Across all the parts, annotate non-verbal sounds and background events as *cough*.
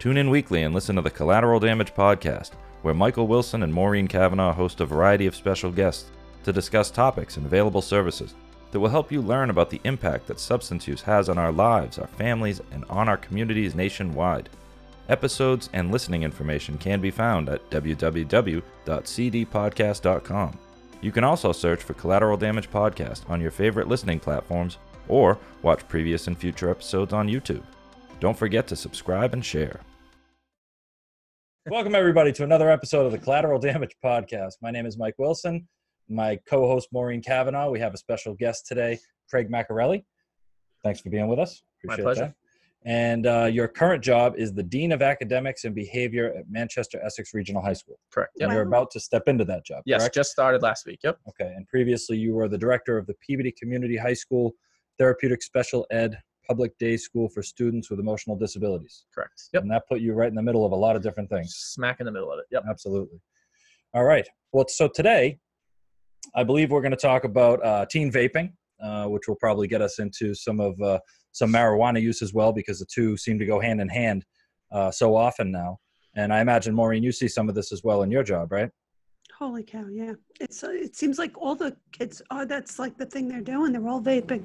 Tune in weekly and listen to the Collateral Damage Podcast, where Michael Wilson and Maureen Kavanaugh host a variety of special guests to discuss topics and available services that will help you learn about the impact that substance use has on our lives, our families, and on our communities nationwide. Episodes and listening information can be found at www.cdpodcast.com. You can also search for Collateral Damage Podcast on your favorite listening platforms or watch previous and future episodes on YouTube. Don't forget to subscribe and share. Welcome, everybody, to another episode of the Collateral Damage Podcast. My name is Mike Wilson. My co host, Maureen Kavanaugh. We have a special guest today, Craig Maccarelli. Thanks for being with us. Appreciate My pleasure. That. And uh, your current job is the Dean of Academics and Behavior at Manchester Essex Regional High School. Correct. Yep. And you're about to step into that job. Yes, correct? just started last week. Yep. Okay. And previously, you were the director of the Peabody Community High School Therapeutic Special Ed Public Day School for Students with Emotional Disabilities. Correct. Yep. And that put you right in the middle of a lot of different things. Smack in the middle of it. Yep. Absolutely. All right. Well, so today, I believe we're going to talk about uh, teen vaping, uh, which will probably get us into some of uh, some marijuana use as well, because the two seem to go hand in hand uh, so often now. And I imagine Maureen, you see some of this as well in your job, right? Holy cow! Yeah, it's uh, it seems like all the kids are. That's like the thing they're doing. They're all vaping.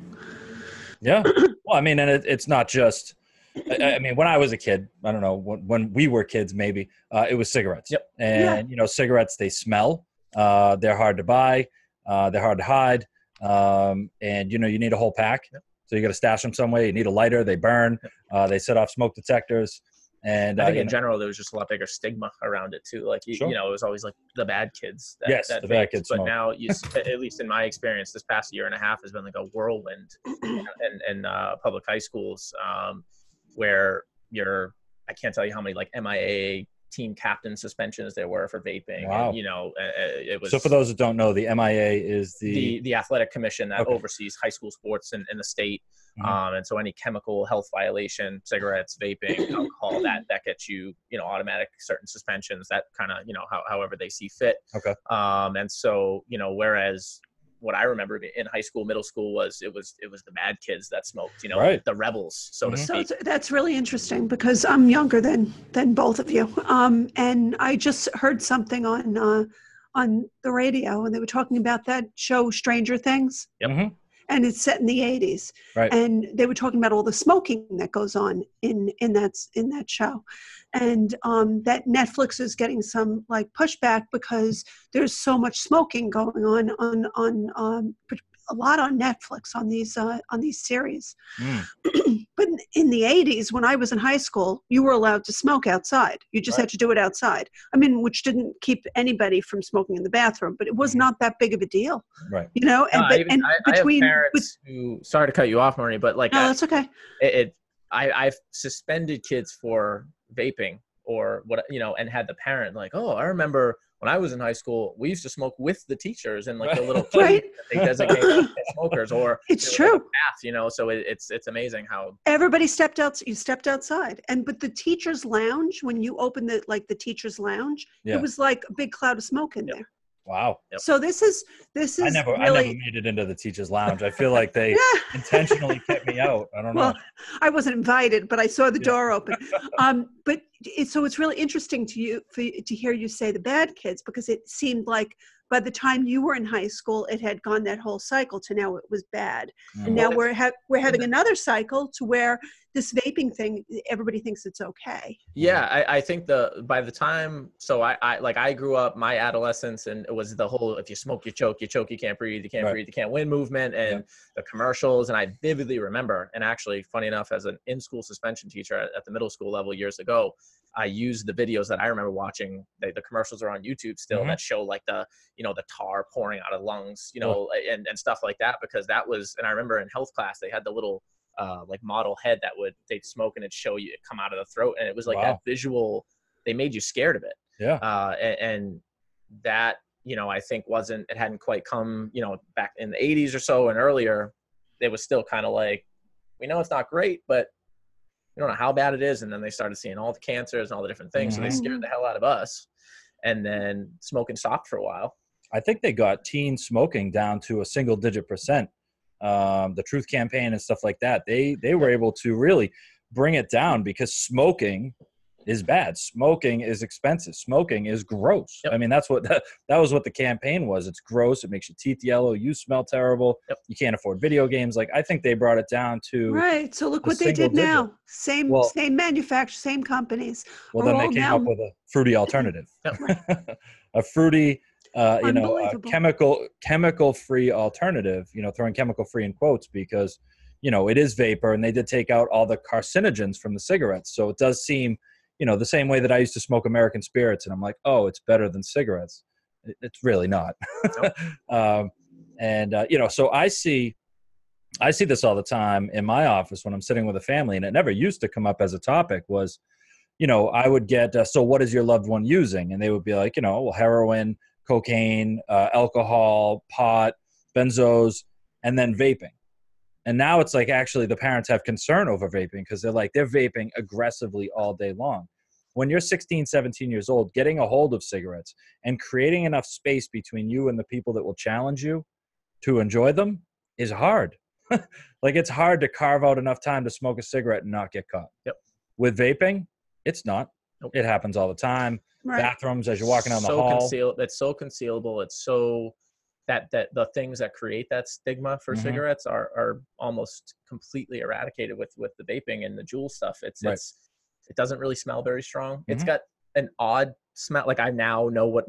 Yeah. Well, I mean, and it, it's not just. I, I, mean, when I was a kid, I don't know when, when we were kids, maybe uh, it was cigarettes. Yep. And yeah. you know, cigarettes they smell. Uh, they're hard to buy. Uh, they're hard to hide. Um, and you know, you need a whole pack. Yep. So you got to stash them somewhere. You need a lighter. They burn. Uh, they set off smoke detectors. And I think uh, in know, general there was just a lot bigger stigma around it too. Like you, sure. you know, it was always like the bad kids. That, yes, that the bad kids. But now, you, at least in my experience, this past year and a half has been like a whirlwind *clears throat* in, in uh, public high schools, um, where you're. I can't tell you how many like MIA team captain suspensions there were for vaping. Wow. And, you know, it was. So for those that don't know, the MIA is the the, the athletic commission that okay. oversees high school sports in, in the state. Mm-hmm. Um, and so any chemical health violation, cigarettes, vaping, *coughs* alcohol, that that gets you, you know, automatic certain suspensions. That kind of, you know, how, however they see fit. Okay. Um, and so, you know, whereas what I remember in high school, middle school was it was it was the bad kids that smoked, you know, right. the rebels, so mm-hmm. to speak. So that's really interesting because I'm younger than than both of you, um, and I just heard something on uh, on the radio, and they were talking about that show Stranger Things. Yep. Mm-hmm and it's set in the 80s right. and they were talking about all the smoking that goes on in in that in that show and um, that netflix is getting some like pushback because there's so much smoking going on on on um, a lot on Netflix on these uh, on these series. Mm. *clears throat* but in the 80s, when I was in high school, you were allowed to smoke outside. You just right. had to do it outside. I mean, which didn't keep anybody from smoking in the bathroom, but it was mm. not that big of a deal. Right. You know, and, no, but, even, and I, between I parents with, who sorry to cut you off, Marie, but like no, I, that's okay. It, it I, I've suspended kids for vaping or what you know, and had the parent like, oh, I remember when I was in high school, we used to smoke with the teachers and like the little *laughs* right. they designate *laughs* smokers or it's true like path, you know so it, it's it's amazing how everybody stepped out you stepped outside and but the teachers lounge when you open the like the teachers lounge yeah. it was like a big cloud of smoke in yep. there Wow. Yep. So this is this is I never really... I never made it into the teachers lounge. I feel like they *laughs* intentionally kept me out. I don't well, know. I wasn't invited, but I saw the yeah. door open. *laughs* um, but it, so it's really interesting to you for, to hear you say the bad kids because it seemed like by the time you were in high school, it had gone that whole cycle to now it was bad, mm. and now we're ha- we're having another cycle to where this vaping thing, everybody thinks it's okay. Yeah, I, I think the by the time so I, I like I grew up my adolescence and it was the whole if you smoke you choke you choke you can't breathe you can't right. breathe you can't win movement and yeah. the commercials and I vividly remember and actually funny enough as an in school suspension teacher at, at the middle school level years ago I use the videos that I remember watching. The, the commercials are on YouTube still mm-hmm. that show like the you know the tar pouring out of lungs, you know, oh. and and stuff like that because that was. And I remember in health class they had the little uh, like model head that would they'd smoke and it'd show you it come out of the throat, and it was like wow. that visual. They made you scared of it. Yeah. Uh, and, and that you know I think wasn't it hadn't quite come you know back in the 80s or so and earlier. It was still kind of like we know it's not great, but we don't know how bad it is. And then they started seeing all the cancers and all the different things. Mm-hmm. So they scared the hell out of us. And then smoking stopped for a while. I think they got teen smoking down to a single digit percent. Um, the Truth Campaign and stuff like that. They they were able to really bring it down because smoking is bad. Smoking is expensive. Smoking is gross. Yep. I mean, that's what *laughs* that, that was what the campaign was. It's gross. It makes your teeth yellow. You smell terrible. Yep. You can't afford video games. Like I think they brought it down to Right. So look what they did single now. Same Well- same manufacturer, same companies. well, then they all came now- up with a fruity alternative, *laughs* a fruity, uh, you know, a chemical chemical free alternative. You know, throwing chemical free in quotes because you know it is vapor, and they did take out all the carcinogens from the cigarettes. So it does seem, you know, the same way that I used to smoke American spirits, and I'm like, oh, it's better than cigarettes. It- It's really not. *laughs* um, and uh, you know, so I see. I see this all the time in my office when I'm sitting with a family, and it never used to come up as a topic. Was, you know, I would get, uh, so what is your loved one using? And they would be like, you know, well, heroin, cocaine, uh, alcohol, pot, benzos, and then vaping. And now it's like actually the parents have concern over vaping because they're like, they're vaping aggressively all day long. When you're 16, 17 years old, getting a hold of cigarettes and creating enough space between you and the people that will challenge you to enjoy them is hard. *laughs* like it's hard to carve out enough time to smoke a cigarette and not get caught. Yep. With vaping, it's not. Nope. It happens all the time. Right. Bathrooms as you're walking down the so hall. Conceal, it's so concealable. It's so that that the things that create that stigma for Mhm. cigarettes are are almost completely eradicated with with the vaping and the Juul stuff. It's Right. it's it doesn't really smell very strong. It's Mhm. got an odd smell. Like I now know what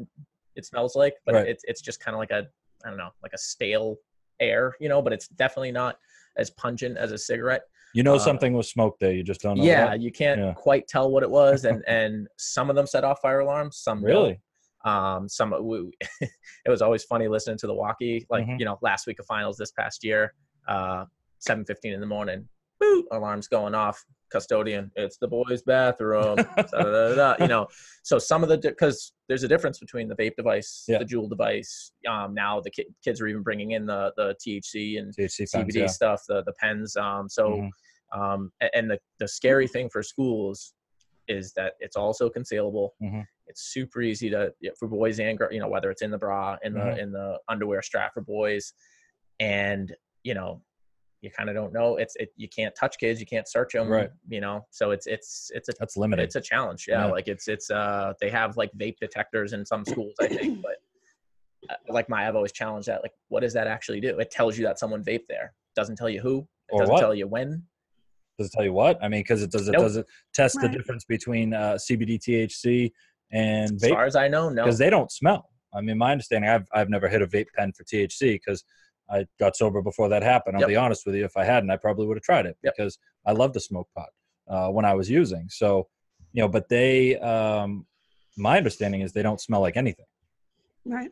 it smells like, but Right. it's it's just kind of like a I don't know, like a stale air, you know. But it's definitely not as pungent as a cigarette. You know uh, something was smoked there. You just don't know. yeah, what. you can't Yeah. quite tell what it was, and *laughs* and some of them set off fire alarms. Some don't. Um, some we, *laughs* it was always funny listening to the walkie. Like Mhm. you know, last week of finals this past year, uh, seven fifteen in the morning, boop, alarms going off. Custodian, it's the boys' bathroom. *laughs* da-da-da-da, you know, so some of the because there's a difference between the vape device, Yeah. the Juul device. Um, now the ki- kids are even bringing in the the THC and THC CBD pens, yeah. stuff, the the pens. Um, so, Mhm. um, and the the scary thing for schools is that it's also concealable. Mhm. It's super easy to for boys and girls. You know, whether it's in the bra, in the Mhm. in the underwear strap for boys, and you know, you kind of don't know. It's it. You can't touch kids. You can't search them. Right. You know, so it's it's it's a That's limited. it's a challenge. Yeah, Yeah. like it's it's uh they have like vape detectors in some schools, I think, but uh, like my I've always challenged that. Like, what does that actually do? It tells you that someone vaped there. Doesn't tell you who. It Or doesn't what? tell you when. does it tell you what? I mean, because it does it Nope. does it test the difference between uh, CBD, THC, and As vape far as I know, no. because they don't smell. I mean, my understanding, I've I've never hit a vape pen for THC because I got sober before that happened. I'll Yep. be honest with you, if I hadn't, I probably would have tried it Yep. because I love to smoke pot uh, when I was using. So, you know, but they, um, my understanding is they don't smell like anything. Right.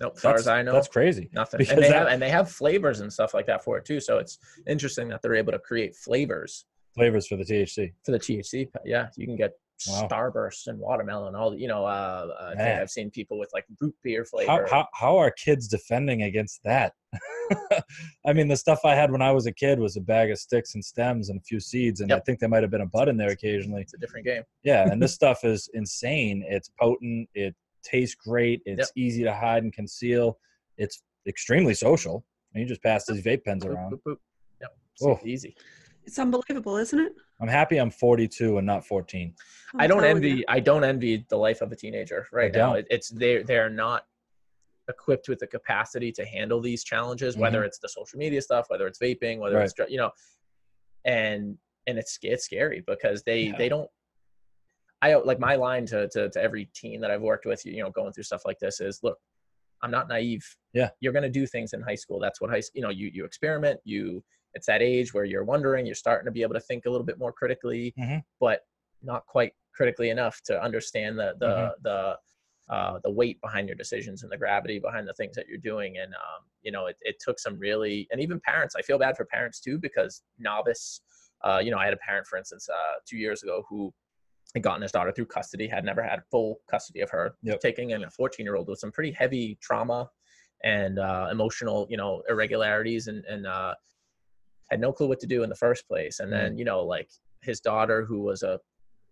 no, as far That's, as I know, that's crazy. nothing. because And they that- have and they have flavors and stuff like that for it too. So it's interesting that they're able to create flavors Flavors for the THC. for the THC. Yeah, you can get Wow. starburst and watermelon. All you know, uh, I think I've seen people with like root beer flavor. How, how, how are kids defending against that? *laughs* I mean, the stuff I had when I was a kid was a bag of sticks and stems and a few seeds, and I think there might have been a bud in there occasionally. it's a different game. Yeah, and this *laughs* stuff is insane. It's potent. It tastes great. It's Yep. easy to hide and conceal. It's extremely social. And you just pass these vape pens Boop, around. boop, boop. Yep, Oh. easy. It's unbelievable, isn't it? I'm happy I'm 42 and not 14. I'm I don't envy. you. I don't envy the life of a teenager right now. don't. It, it's they they're not equipped with the capacity to handle these challenges, whether mm-hmm. it's the social media stuff, whether it's vaping, whether it's you know, and and it's it's scary because they Yeah. they don't. I like my line to, to to every teen that I've worked with, you know, going through stuff like this is, look, I'm not naive. Yeah. you're gonna do things in high school. That's what high, you know, you you experiment. You it's that age where you're wondering, you're starting to be able to think a little bit more critically, Mhm. but not quite critically enough to understand the the Mhm. the uh, the weight behind your decisions and the gravity behind the things that you're doing. And um, you know, it, it took some really, and even parents. I feel bad for parents too because novice. Uh, you know, I had a parent, for instance, uh, two years ago who had gotten his daughter through custody, had never had full custody of her, Yep. taking in a 14 year old with some pretty heavy trauma and uh, emotional, you know, irregularities and and uh, had no clue what to do in the first place. And then, you know, like his daughter, who was a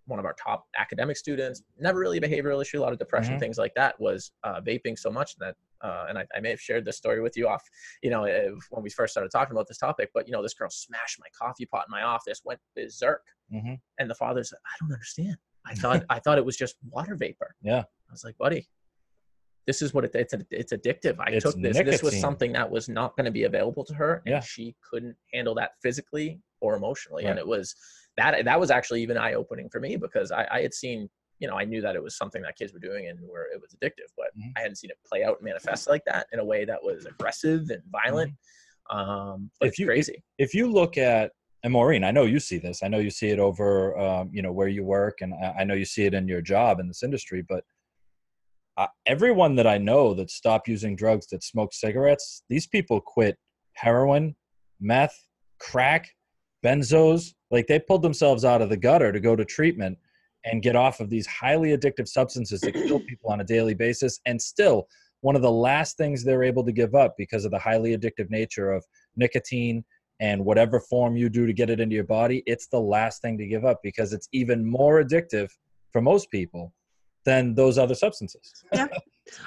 one of our top academic students, never really a behavioral issue, a lot of depression, Mhm. things like that, was uh, vaping so much that uh, and I, I, may have shared this story with you off, you know, eh, when we first started talking about this topic. But you know, this girl smashed my coffee pot in my office, went berserk, mm-hmm. and the father said, "I don't understand. I thought *laughs* I thought it was just water vapor." Yeah, I was like, "Buddy, this is what it, it's it's addictive. I it's took this. Nicotine. This was something that was not going to be available to her, and yeah. she couldn't handle that physically or emotionally. Right. And it was that that was actually even eye opening for me because I, I, had seen, you know, I knew that it was something that kids were doing and where it was addictive, but mm-hmm. I hadn't seen it play out and manifest like that in a way that was aggressive and violent. Mm-hmm. Um, if you, crazy. If you look at and Maureen, I know you see this. I know you see it over, um, you know, where you work, and I, I know you see it in your job in this industry. But uh, everyone that I know that stopped using drugs that smoked cigarettes, these people quit heroin, meth, crack, benzos. Like they pulled themselves out of the gutter to go to treatment and get off of these highly addictive substances that kill *clears throat* people on a daily basis. And still, one of the last things they're able to give up because of the highly addictive nature of nicotine and whatever form you do to get it into your body, it's the last thing to give up because it's even more addictive for most people than those other substances. yeah.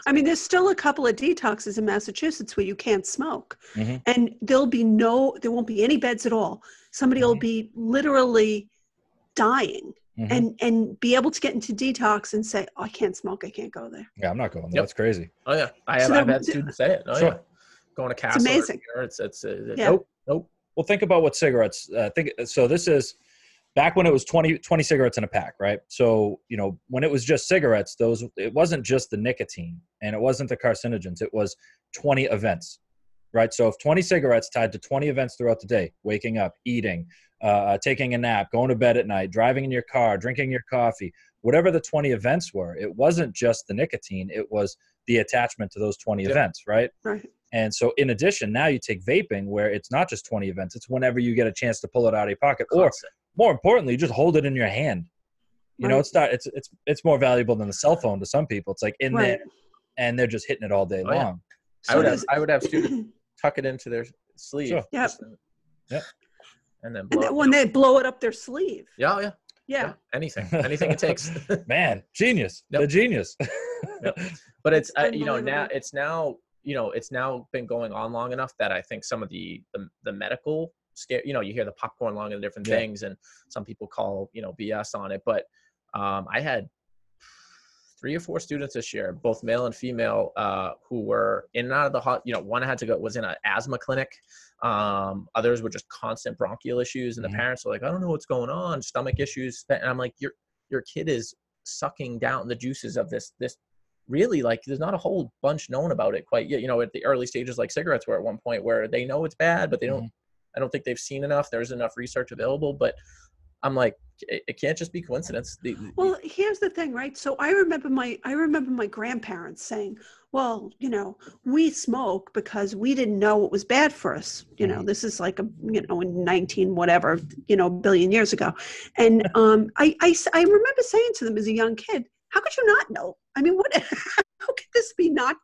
I mean, there's still a couple of detoxes in Massachusetts where you can't smoke, mm-hmm. and there'll be no, there won't be any beds at all. Somebody mm-hmm. will be literally dying. Mm-hmm. And and be able to get into detox and say, oh, I can't smoke, I can't go there. Yeah, I'm not going there. Yep. That's crazy. Oh yeah, I have. So I've had students say it. Oh sure. yeah, going to castle. It's amazing. It's it's, it's yeah. nope nope. Well, think about what cigarettes. Uh, think so. This is back when it was 20, 20 cigarettes in a pack, right? So, you know, when it was just cigarettes, those it wasn't just the nicotine and it wasn't the carcinogens, it was 20 events. Right. So if 20 cigarettes tied to 20 events throughout the day, waking up, eating, uh, taking a nap, going to bed at night, driving in your car, drinking your coffee, whatever the 20 events were, it wasn't just the nicotine, it was the attachment to those 20 events, right? Right. And so, in addition, now you take vaping, where it's not just 20 events, it's whenever you get a chance to pull it out of your pocket, or more importantly, just hold it in your hand. You right. know, it's not it's it's it's more valuable than the cell phone to some people. It's like in right. there, and they're just hitting it all day oh, long. Yeah. So I would have I would have students *clears throat* tuck it into their sleeve. Sure. Yep. Yep. And then, and then when they blow it up their sleeve. Yeah, yeah. Yeah. yeah. Anything. *laughs* Anything it takes. *laughs* Man, genius. Yep. The genius. *laughs* yep. But it's uh, you know now it's now you know it's now been going on long enough that I think some of the the, the medical scare you know you hear the popcorn lung and different yeah. things and some people call you know bs on it but um, i had three or four students this year both male and female uh, who were in and out of the hot you know one had to go was in an asthma clinic um, others were just constant bronchial issues and mm-hmm. the parents were like i don't know what's going on stomach issues and i'm like your your kid is sucking down the juices of this this really like there's not a whole bunch known about it quite yet you know at the early stages like cigarettes were at one point where they know it's bad but they don't mm-hmm. I don't think they've seen enough. There's enough research available, but I'm like, it, it can't just be coincidence. The, well, here's the thing, right? So I remember my I remember my grandparents saying, "Well, you know, we smoke because we didn't know it was bad for us. You know, mm-hmm. this is like a you know in 19 whatever you know billion years ago." And *laughs* um, I, I I remember saying to them as a young kid, "How could you not know? I mean, what? *laughs* how could this be not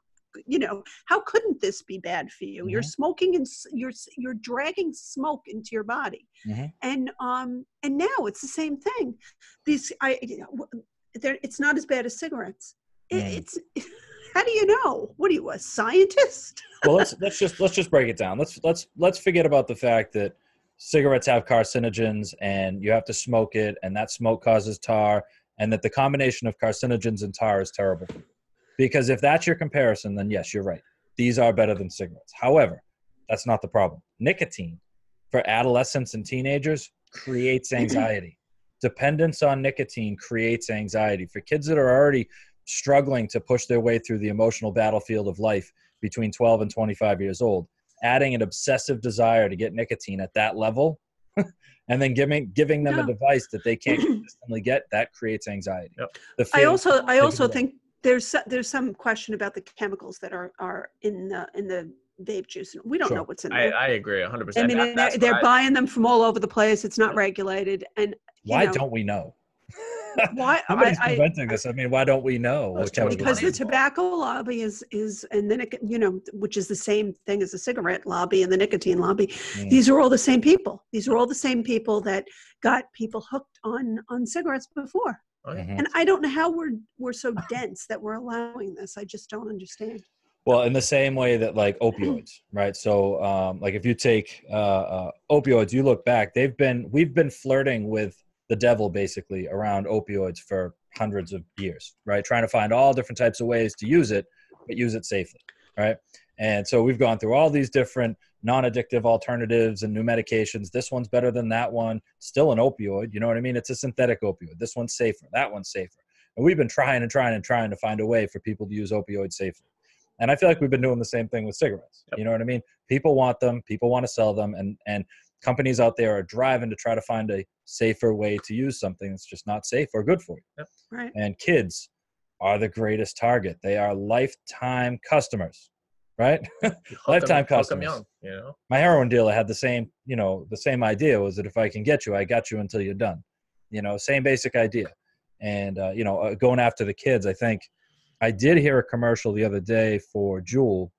you know how couldn't this be bad for you? Mm-hmm. you're smoking and you're you're dragging smoke into your body. Mm-hmm. and um and now it's the same thing. These i it's not as bad as cigarettes. Mm. it's *laughs* how do you know? What are you a scientist? *laughs* Well let's let's just let's just break it down. Let's let's let's forget about the fact that cigarettes have carcinogens and you have to smoke it and that smoke causes tar and that the combination of carcinogens and tar is terrible because if that's your comparison, then yes, you're right. These are better than cigarettes. However, that's not the problem. Nicotine for adolescents and teenagers creates *clears throat* anxiety. Dependence on nicotine creates anxiety. For kids that are already struggling to push their way through the emotional battlefield of life between 12 and 25 years old, adding an obsessive desire to get nicotine at that level *laughs* and then giving giving them a device that they can't *clears throat* consistently get that creates anxiety. Yep. I also I also think there's there's some question about the chemicals that are are in the in the vape juice. We don't sure. know what's in there. I, I agree 100%. I mean, that, they're, they're I, buying them from all over the place. It's not regulated. And why know, don't we know? *laughs* why *laughs* Nobody's I, preventing this? I mean, why don't we know? Because the tobacco lobby is is and then it, you know, which is the same thing as the cigarette lobby and the nicotine lobby. Mm. These are all the same people. These are all the same people that got people hooked on on cigarettes before. Mm-hmm. And I don't know how we're we're so *laughs* dense that we're allowing this. I just don't understand. Well, in the same way that like opioids, *clears throat* right? So, um, like if you take uh, uh, opioids, you look back, they've been we've been flirting with the devil basically around opioids for hundreds of years, right? Trying to find all different types of ways to use it, but use it safely, right? And so we've gone through all these different non-addictive alternatives and new medications. This one's better than that one. Still an opioid, you know what I mean? It's a synthetic opioid. This one's safer. That one's safer. And we've been trying and trying and trying to find a way for people to use opioids safely. And I feel like we've been doing the same thing with cigarettes. Yep. You know what I mean? People want them, people want to sell them, and and companies out there are driving to try to find a safer way to use something that's just not safe or good for you. Right. And kids are the greatest target. They are lifetime customers, right? *laughs* Lifetime hook 'em customers. young, you know. My heroin dealer had the same, you know, the same idea was that if I can get you, I got you until you're done. You know, same basic idea. And uh, you know, uh, going after the kids, I think I did hear a commercial the other day for Juul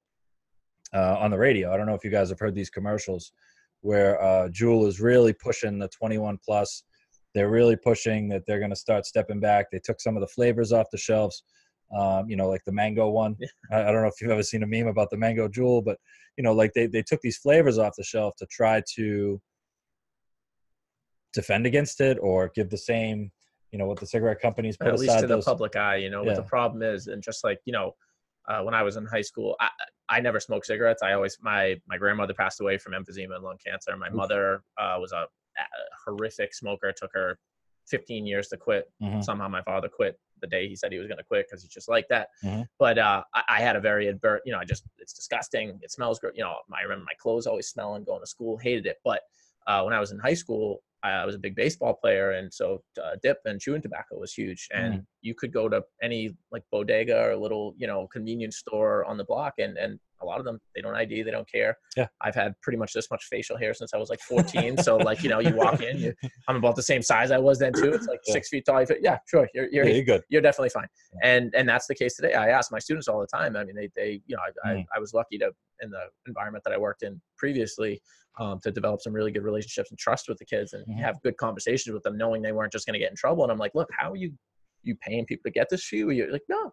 uh, on the radio. I don't know if you guys have heard these commercials where uh, Juul is really pushing the 21 plus. They're really pushing that they're going to start stepping back. They took some of the flavors off the shelves, um, you know, like the mango one. Yeah. I, I don't know if you've ever seen a meme about the mango Juul, but you know, like they, they took these flavors off the shelf to try to defend against it or give the same, you know, what the cigarette companies put at least to the public eye you know what the problem is and just like you know uh, when i was in high school I, I never smoked cigarettes. I always my my grandmother passed away from emphysema and lung cancer. My mother uh, was a, a horrific smoker. It took her 15 years to quit. Mhm. somehow my father quit the day he said he was going to quit because he's just like that Mhm. but uh, I, I had a very advert you know i just it's disgusting it smells good you know i remember my clothes always smelling going to school hated it but uh, when i was in high school I was a big baseball player, and so uh, dip and chewing tobacco was huge. And you could go to any like bodega or little, you know, convenience store on the block, and and a lot of them they don't ID, they don't care. Yeah. I've had pretty much this much facial hair since I was like 14. so like you know, you walk in, you, *laughs* I'm about the same size I was then too. It's like Yeah. six feet tall. You fit- Yeah, sure, you're you're Yeah, you're good. you're definitely fine. And and that's the case today. I ask my students all the time. I mean, they they you know I Mm. I, I was lucky to in the environment that I worked in previously um, to develop some really good relationships and trust with the kids and Mhm. have good conversations with them, knowing they weren't just going to get in trouble. And I'm like, look, how are you you paying people to get this for you? You're like, no,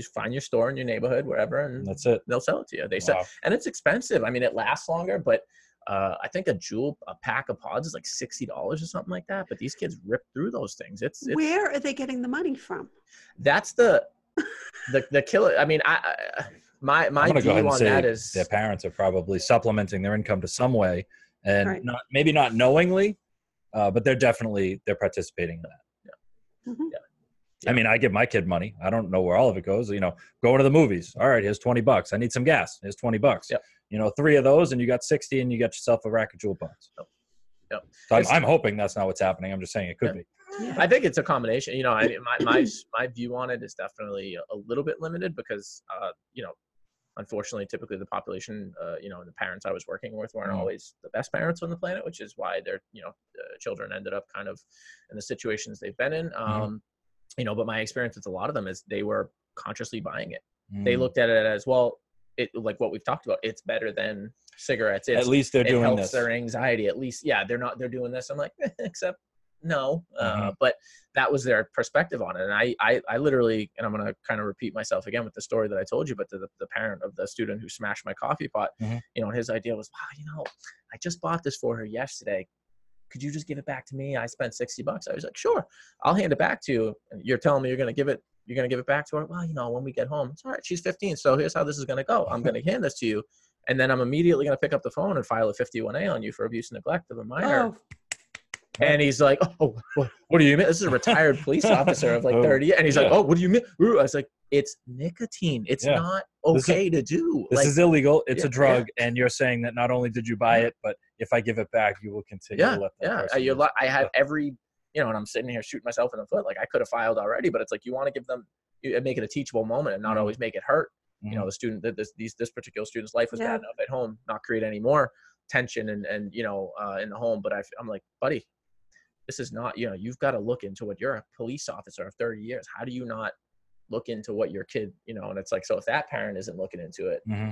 you just find your store in your neighborhood, wherever, and That's it. they'll sell it to you. They sell, and it's expensive. I mean, it lasts longer, but uh, I think a Juul, a pack of pods is like sixty dollars or something like that. But these kids rip through those things. It's, it's Where are they getting the money from? that's the the *laughs* the killer. I mean, I, I my my I'm view go ahead and on say that is their parents are probably supplementing their income to some way, and Right. not maybe not knowingly, uh, but they're definitely they're participating in that. Mhm. I mean, I give my kid money. I don't know where all of it goes. You know, going to the movies. All right, here's twenty bucks. I need some gas. Here's twenty bucks. Yep. You know, three of those, and you got sixty, and you got yourself a rack of Juul pods. Yep. Yep. So I'm, I'm hoping that's not what's happening. I'm just saying it could Yeah. be. I think it's a combination. You know, I my my my view on it is definitely a little bit limited because uh, you know, unfortunately, typically the population, uh, you know, and the parents I was working with weren't Mhm. always the best parents on the planet, which is why their you know uh, children ended up kind of in the situations they've been in. Um, You know, but my experience with a lot of them is they were consciously buying it. They Mm. looked at it as well. It like what we've talked about. It's better than cigarettes. It's, At least they're doing helps this. their anxiety at least yeah they're not they're doing this i'm like *laughs* except no uh, Mhm. but that was their perspective on it and I, I i literally and i'm going to kind of repeat myself again with the story that i told you but the, the parent of the student who smashed my coffee pot Mhm. you know his idea was wow you know i just bought this for her yesterday could you just give it back to me i spent 60 bucks i was like sure i'll hand it back to you and you're telling me you're going to give it you're going to give it back to her well you know when we get home it's all right she's 15 so here's how this is going to go i'm going to hand this to you and then I'm immediately going to pick up the phone and file a 51A on you for abuse and neglect of a minor. Oh, And he's like, "Oh, what, what do you mean? This is a retired police *laughs* officer of like Oh, 30." And he's like, "Oh, what do you mean?" I was like, "It's nicotine. It's Yeah. not This is- okay to do." This like, is illegal. It's Yeah, a drug, and you're saying that not only did you buy Yeah. it, but if I give it back, you will continue yeah, to let that yeah. person You're li- I have every, you know, and I'm sitting here shooting myself in the foot. Like I could have filed already, but it's like you want to give them, you make it a teachable moment and not Mhm. always make it hurt. you know Mhm. the student that this these this particular student's life was Yeah. bad enough at home not create any more tension and and you know uh, in the home but I, i'm like buddy this is not you know you've got to look into what you're a police officer of 30 years how do you not look into what your kid you know and it's like so if that parent isn't looking into it mm-hmm.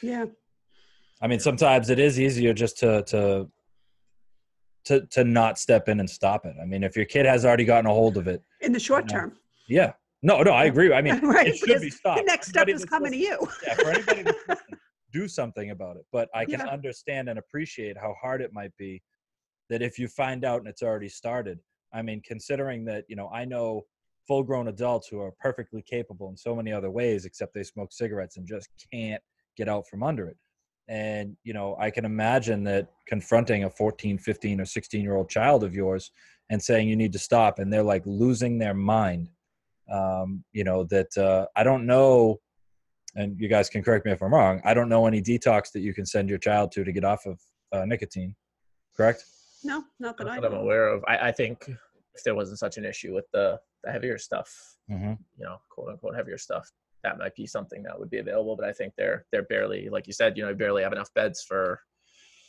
yeah. I mean, sometimes it is easier just to to to to not step in and stop it. I mean, if your kid has already gotten a hold of it, In the short Yeah. term. yeah, No, no, I agree. I mean, *laughs* right? it should because be stopped. The next step Anybody is that's coming to you. yeah, for anybody to *laughs* listen, do something about it. But I can Yeah. understand and appreciate how hard it might be that if you find out and it's already started. I mean, considering that, you know, I know full grown adults who are perfectly capable in so many other ways, except they smoke cigarettes and just can't get out from under it. And, you know, I can imagine that confronting a 14, 15, or 16 year old child of yours and saying you need to stop, and they're like losing their mind. Um, you know, that uh, I don't know and you guys can correct me if I'm wrong. I don't know any detox that you can send your child to to get off of uh, nicotine. Correct? No, not that I Not that I'm aware of. I, I think if there wasn't such an issue with the, the heavier stuff, Mm-hmm. you know, quote unquote heavier stuff, that might be something that would be available. But I think they're they're barely, like you said, you know, barely have enough beds for,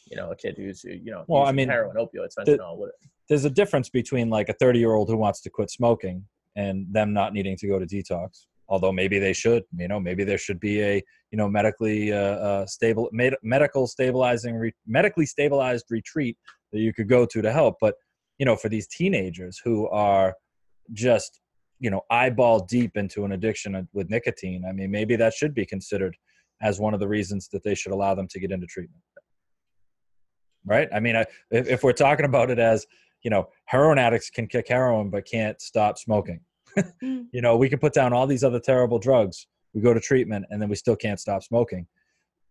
you know, a kid who's you know, Well, I mean, heroin, opioids, fentanyl, what, There's a difference between like a 30 year old who wants to quit smoking and them not needing to go to detox. Although maybe they should, you know, maybe there should be a you know medically uh, uh, stable med- medical stabilizing re- medically stabilized retreat that you could go to to help. But you know, for these teenagers who are just you know eyeball deep into an addiction with nicotine, I mean, maybe that should be considered as one of the reasons that they should allow them to get into treatment. Right? I mean, I, if, if we're talking about it as you know, heroin addicts can kick heroin but can't stop smoking. *laughs* Mm. you know, we can put down all these other terrible drugs. We go to treatment and then we still can't stop smoking.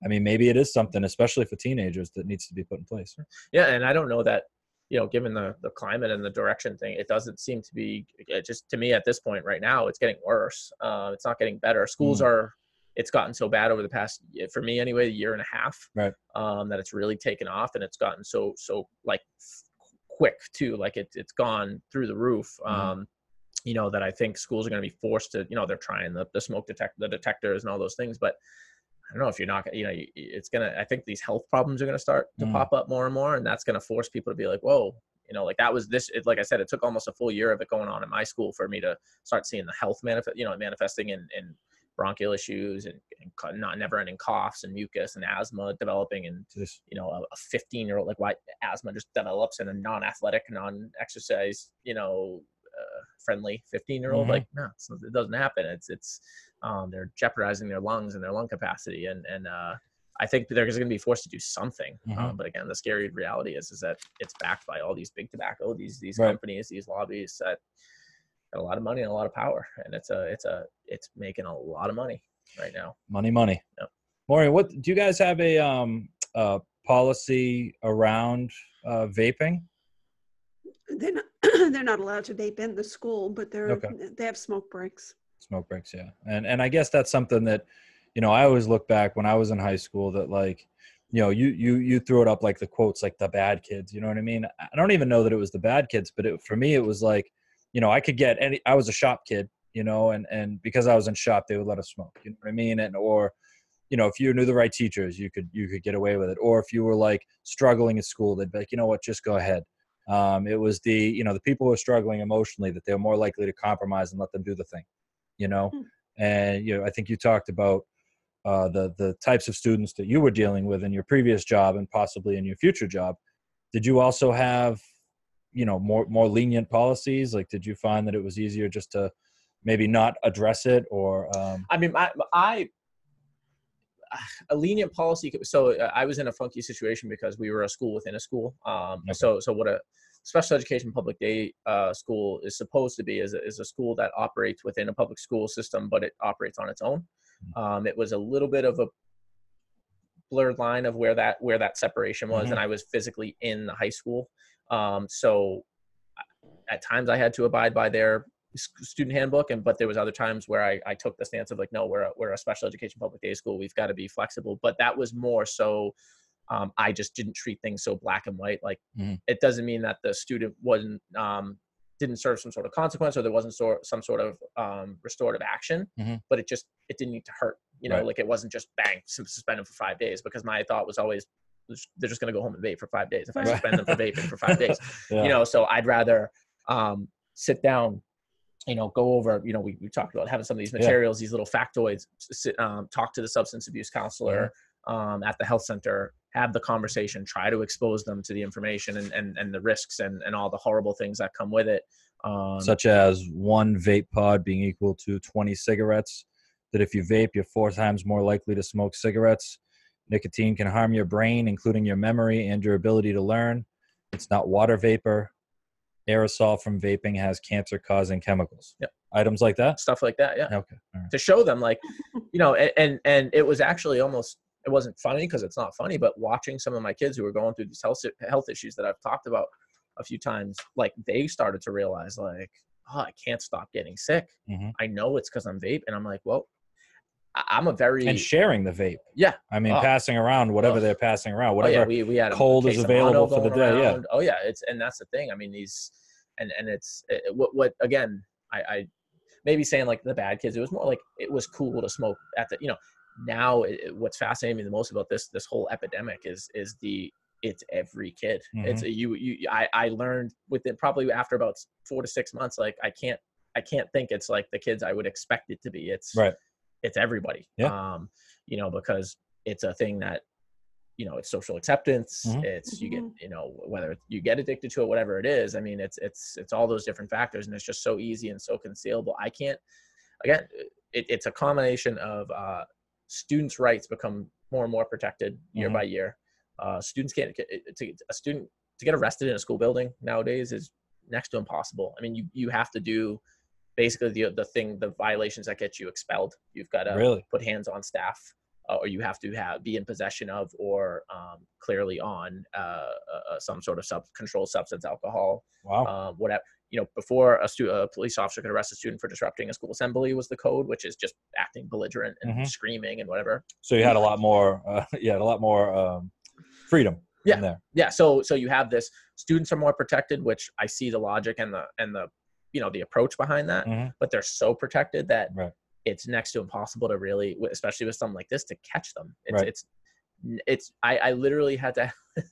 I mean, maybe it is something, especially for teenagers, that needs to be put in place. yeah. And I don't know that, you know, given the the climate and the direction thing, it doesn't seem to be. It just to me at this point right now, it's getting worse. Uh, it's not getting better. Schools Mm. are. It's gotten so bad over the past, for me anyway, a year and a half. Right. Um, that it's really taken off, and it's gotten so so like quick too. Like it it's gone through the roof. Um, you know that I think schools are going to be forced to. You know, they're trying the the smoke detect the detectors and all those things, but I don't know if you're not, gonna- you know, it's gonna. I think these health problems are gonna start to Mm. pop up more and more, and that's gonna force people to be like, whoa, you know, like that was this. It, like I said, it took almost a full year of it going on in my school for me to start seeing the health manifest, you know, manifesting in, in bronchial issues and, and not never-ending coughs and mucus and asthma developing, and you know, a 15 year old like why asthma just develops in a non-athletic, non-exercise, you know. Uh, friendly 15 year old Mhm. like no it's, it doesn't happen it's it's um, they're jeopardizing their lungs and their lung capacity and and uh, I think they're going to be forced to do something. Mhm. Um, but again, the scary reality is is that it's backed by all these big tobacco, these these Right. companies, these lobbies that got a lot of money and a lot of power, and it's a it's a it's making a lot of money right now. money, money. Yep. Maureen, what do you guys have a um uh policy around uh vaping? They're not, *clears throat* they're not allowed to vape in the school, but they're Okay. they have smoke breaks. Smoke breaks, yeah. And and I guess that's something that, you know, I always look back when I was in high school that like, you know, you you you threw it up like the quotes like the bad kids, you know what I mean? I don't even know that it was the bad kids, but it, for me it was like, you know, I could get any I was a shop kid, you know, and and because I was in shop they would let us smoke, you know what I mean? And or you know, if you knew the right teachers, you could you could get away with it. Or if you were like struggling at school, they'd be like, you know what, just go ahead. Um, it was the you know the people who are struggling emotionally that they're more likely to compromise and let them do the thing, you know. Hmm. And you know, I think you talked about uh, the the types of students that you were dealing with in your previous job and possibly in your future job. Did you also have you know more more lenient policies? Like, did you find that it was easier just to maybe not address it or um, I mean, I, I a lenient policy. So uh, I was in a funky situation because we were a school within a school. Um, Okay. So so what a special education public day uh, school is supposed to be is a, is a school that operates within a public school system, but it operates on its own. Um, it was a little bit of a blurred line of where that where that separation was, Mhm. and I was physically in the high school. Um, so at times I had to abide by their student handbook and but there was other times where I, I took the stance of like no we're a, we're a special education public day school we've got to be flexible but that was more so um, I just didn't treat things so black and white like Mhm. it doesn't mean that the student wasn't um, didn't serve some sort of consequence or there wasn't sort some sort of um, restorative action Mhm. but it just it didn't need to hurt you know Right. like it wasn't just bang sus- suspend them for five days because my thought was always they're just going to go home and vape for five days if I Right. suspend them for vaping for five days *laughs* yeah. you know so i'd rather um, sit down you know go over you know we, we talked about having some of these Yeah. materials these little factoids sit, um, talk to the substance abuse counselor um, at the health center have the conversation try to expose them to the information and, and, and the risks and, and all the horrible things that come with it Um, such as one vape pod being equal to 20 cigarettes. That if you vape, you're four times more likely to smoke cigarettes. Nicotine can harm your brain, including your memory and your ability to learn. It's not water vapor. Aerosol from vaping has cancer causing chemicals. Yep. Items like that? stuff like that. Yeah. Okay. Right. to show them like you know and and, and it was actually almost it wasn't funny because it's not funny but watching some of my kids who were going through these health health issues that I've talked about a few times like they started to realize like oh I can't stop getting sick Mhm. I know it's because I'm vape and I'm like well I'm a very And sharing the vape. yeah I mean, Oh. passing around whatever Oh. they're passing around, oh, whatever. yeah, we, we had cold is available for the day, yeah. oh yeah it's and that's the thing I mean these and and it's it, what what again I I maybe saying like the bad kids it was more like it was cool to smoke at the you know now it, it- what's fascinating me the most about this this whole epidemic is is the it's every kid it's Mm-hmm. you you i i learned within probably after about four to six months like i can't i can't think it's like the kids i would expect it to be it's Right. it's everybody Yeah. um you know because it's a thing that you know it's social acceptance Mhm. it's you get Mhm. you know whether you get addicted to it whatever it is i mean it's it's it's all those different factors and it's just so easy and so concealable i can't again it, it's a combination of uh students rights become more and more protected year Mhm. by year uh students can't to a student to get arrested in a school building nowadays is next to impossible i mean you you have to do basically the the thing the violations that get you expelled you've got to Really? put hands on staff uh, or you have to have be in possession of or um, clearly on uh, uh, some sort of sub controlled substance alcohol Wow. um, whatever you know before a, stu- a police officer could arrest a student for disrupting a school assembly was the code which is just acting belligerent and Mhm. screaming and whatever so you had a lot more, uh, *laughs* you had a lot more um, freedom Yeah. in there. yeah so so you have this students are more protected which i see the logic and the and the you know the approach behind that Mhm. but they're so protected that Right. it's next to impossible to really especially with something like this to catch them it's Right. it's it's I, I literally had to *laughs*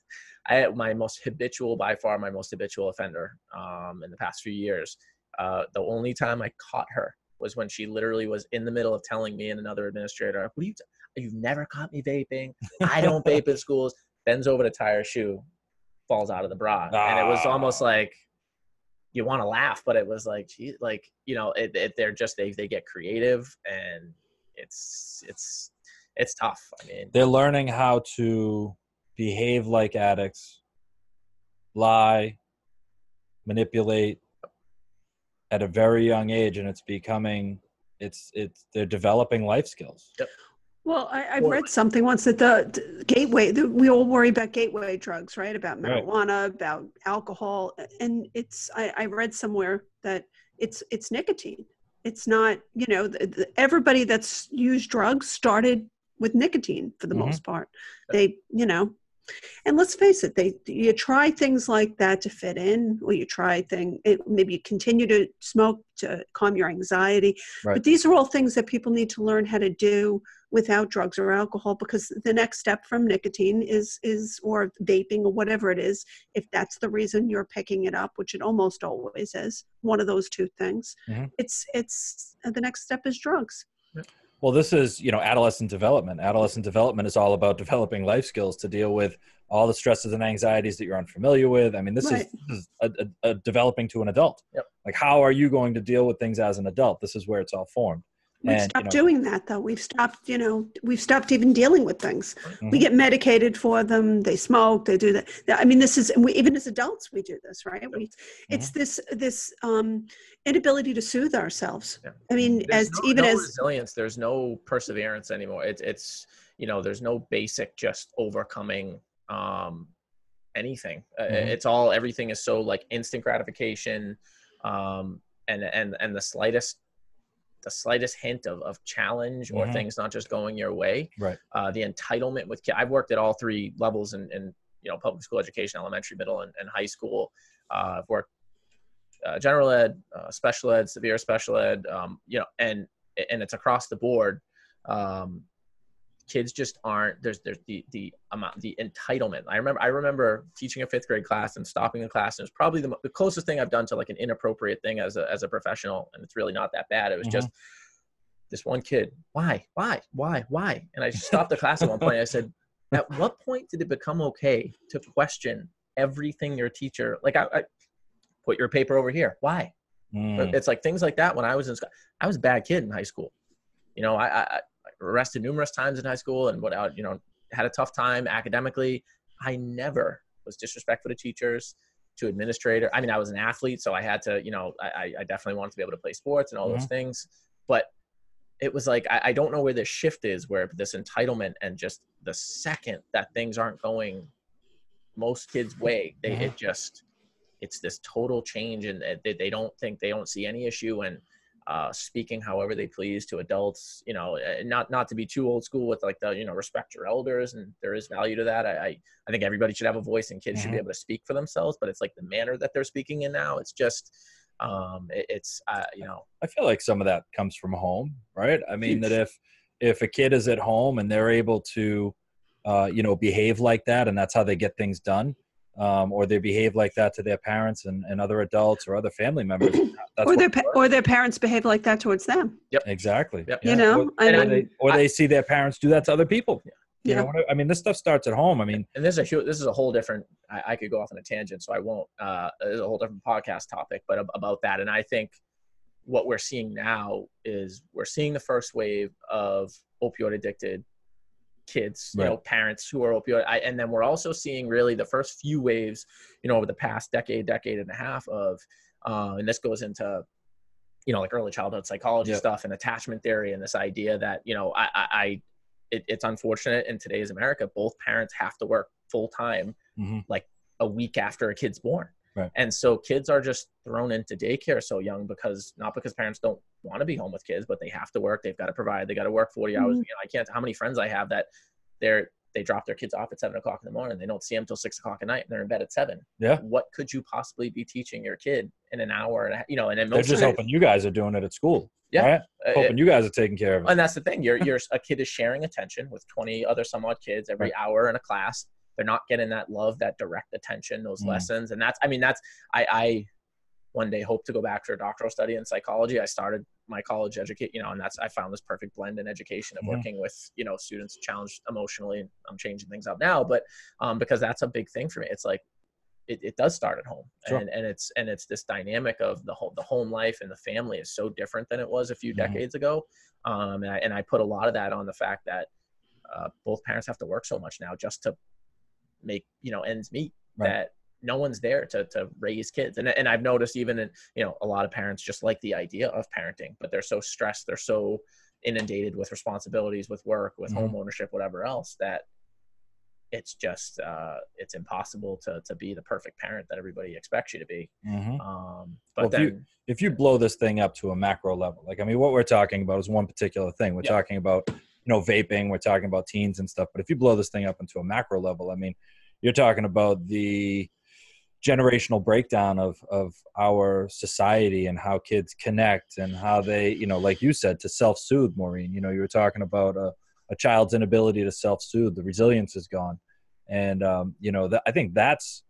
i had my most habitual by far my most habitual offender um in the past few years. Uh the only time i caught her was when she literally was in the middle of telling me and another administrator what are you t- you've never caught me vaping. I don't vape in *laughs* schools. Bends over to tie her shoe falls out of the bra. And it was almost Ah. like you want to laugh but it was like gee, like you know it, it, they're just they, they get creative and it's it's it's tough i mean They're learning how to behave like addicts, lie, manipulate at a very young age, and it's becoming, it's, it's, they're developing life skills. Well, I, I Well- read something once that the, the gateway, the, we all worry about gateway drugs, right? About Right. marijuana, about alcohol. And it's, I, I read somewhere that it's, it's nicotine. It's not, you know, the, the, everybody that's used drugs started with nicotine for the Mhm. most part. They, you know, and let's face it, they you try things like that to fit in, or you try thing it, maybe you continue to smoke to calm your anxiety. Right. But these are all things that people need to learn how to do without drugs or alcohol because the next step from nicotine is is or vaping or whatever it is if that's the reason you're picking it up which it almost always is one of those two things Mhm. it's it's the next step is drugs Well, this is, you know, adolescent development. Adolescent development is all about developing life skills to deal with all the stresses and anxieties that you're unfamiliar with. I mean, this Right. is, this is a, a, a developing to an adult. Yep. Like, how are you going to deal with things as an adult? This is where it's all formed. We've And, you stopped know- doing that though we've stopped you know we've stopped even dealing with things we Mhm. get medicated for them they smoke they do that i mean this is we, even as adults we do this right we, Mm-hmm. it's this this um inability to soothe ourselves Yeah. i mean there's as no, even no as resilience there's no perseverance anymore it's it's you know there's no basic just overcoming um anything Uh, Mhm. it's all everything is so like instant gratification um and and and the slightest the slightest hint of, of challenge or Mhm. things not just going your way Right. uh, the entitlement with ki- i've worked at all three levels in, in you know public school education elementary middle and, and high school uh, i've worked uh, general ed uh, special ed severe special ed um, you know and and it's across the board um, kids just aren't there's there's the the amount the entitlement i remember i remember teaching a fifth grade class and stopping the class and it was probably the, the closest thing i've done to like an inappropriate thing as a as a professional and it's really not that bad it was Mhm. just this one kid why why why why and i stopped the class at one point i said at what point did it become okay to question everything your teacher like i, I put your paper over here why Mm. It's like things like that. When I was in school, I was a bad kid in high school. You know, I, I arrested numerous times in high school, and what I, you know, had a tough time academically. I never was disrespectful to teachers, to administrator. I mean, I was an athlete, so I had to, you know, I, I definitely wanted to be able to play sports and all those Mhm. things. But it was like I, I don't know where this shift is, where this entitlement and just the second that things aren't going most kids' way, they Mhm. it just it's this total change, and uh, they, they don't think they don't see any issue and. Uh, speaking however they please to adults, you know, uh, not not to be too old school with like the you know respect your elders, and there is value to that. I I, I think everybody should have a voice, and kids should be able to speak for themselves. But it's like the manner that they're speaking in now. It's just, um, it, it's uh, you know, I feel like some of that comes from home, right? I mean that if if a kid is at home and they're able to, uh, you know, behave like that, and that's how they get things done, um, or they behave like that to their parents and, and other adults or other family members, *clears throat* that's or their pa- or their parents behave like that towards them. Yep. Exactly. Yep. You know, or, I And or mean, they, or they see their parents do that to other people. Yeah. You Yeah. know, I- I mean, this stuff starts at home. I mean, and this is a huge, this is a whole different. I, I could go off on a tangent, so I won't. Uh, it's a whole different podcast topic, but ab- about that. And I think what we're seeing now is we're seeing the first wave of opioid addicted kids, you know, parents who are opioid, I, and then we're also seeing really the first few waves, you know, over the past decade, decade and a half of, uh, and this goes into you know like early childhood psychology Yep. stuff and attachment theory and this idea that you know i i, I it, it's unfortunate in today's america both parents have to work full time Mhm. like a week after a kid's born Right. and so kids are just thrown into daycare so young because not because parents don't want to be home with kids but they have to work they've got to provide they got to work 40 hours Mhm. you know i can't how many friends i have that they're they drop their kids off at seven o'clock in the morning they don't see them till six o'clock at night and they're in bed at seven Yeah. what could you possibly be teaching your kid in an hour and a you know and then they're just hoping you guys are doing it at school. Yeah. Right? uh, Hoping you guys are taking care of it. and that's the thing you're you're a kid is sharing attention with 20 other somewhat kids every hour in a class they're not getting that love that direct attention those Mm. lessons and that's i mean that's i i one day hope to go back for a doctoral study in psychology i started my college educate you know and that's i found this perfect blend in education of Mhm. working with you know students challenged emotionally and i'm changing things up now but um because that's a big thing for me it's like it, it does start at home Sure. and and it's and it's this dynamic of the whole the home life and the family is so different than it was a few Mhm. decades ago um, and, I, and I put a lot of that on the fact that uh, both parents have to work so much now just to make you know ends meet Right. that no one's there to to raise kids and and I've noticed even in you know a lot of parents just like the idea of parenting but they're so stressed they're so inundated with responsibilities with work with Mhm. home ownership whatever else that it's just uh it's impossible to to be the perfect parent that everybody expects you to be Mhm. um Well, but if you- if you blow this thing up to a macro level, like I mean, what we're talking about is one particular thing. We're Yeah. talking about you know vaping, we're talking about teens and stuff. But if you blow this thing up into a macro level, I mean, you're talking about the generational breakdown of of our society and how kids connect and how they, you know, like you said, to self soothe. Maureen, you know, you were talking about a, a child's inability to self soothe. The resilience is gone, and um, you know, that, I think that's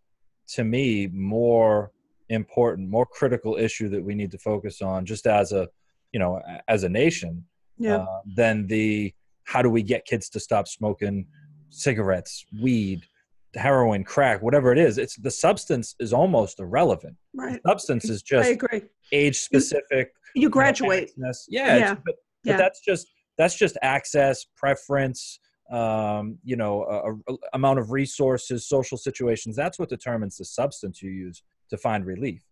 to me more important, more critical issue that we need to focus on, just as a, you know, as a nation, yeah. uh, than the how do we get kids to stop smoking cigarettes, weed, heroin, crack, whatever it is. It's the substance is almost irrelevant. right. Substance is just age specific. You graduate. Yeah, Yeah. but, Yeah. but that's just that's just access, preference, um, you know, a, a- amount of resources, social situations. That's what determines the substance you use to find relief.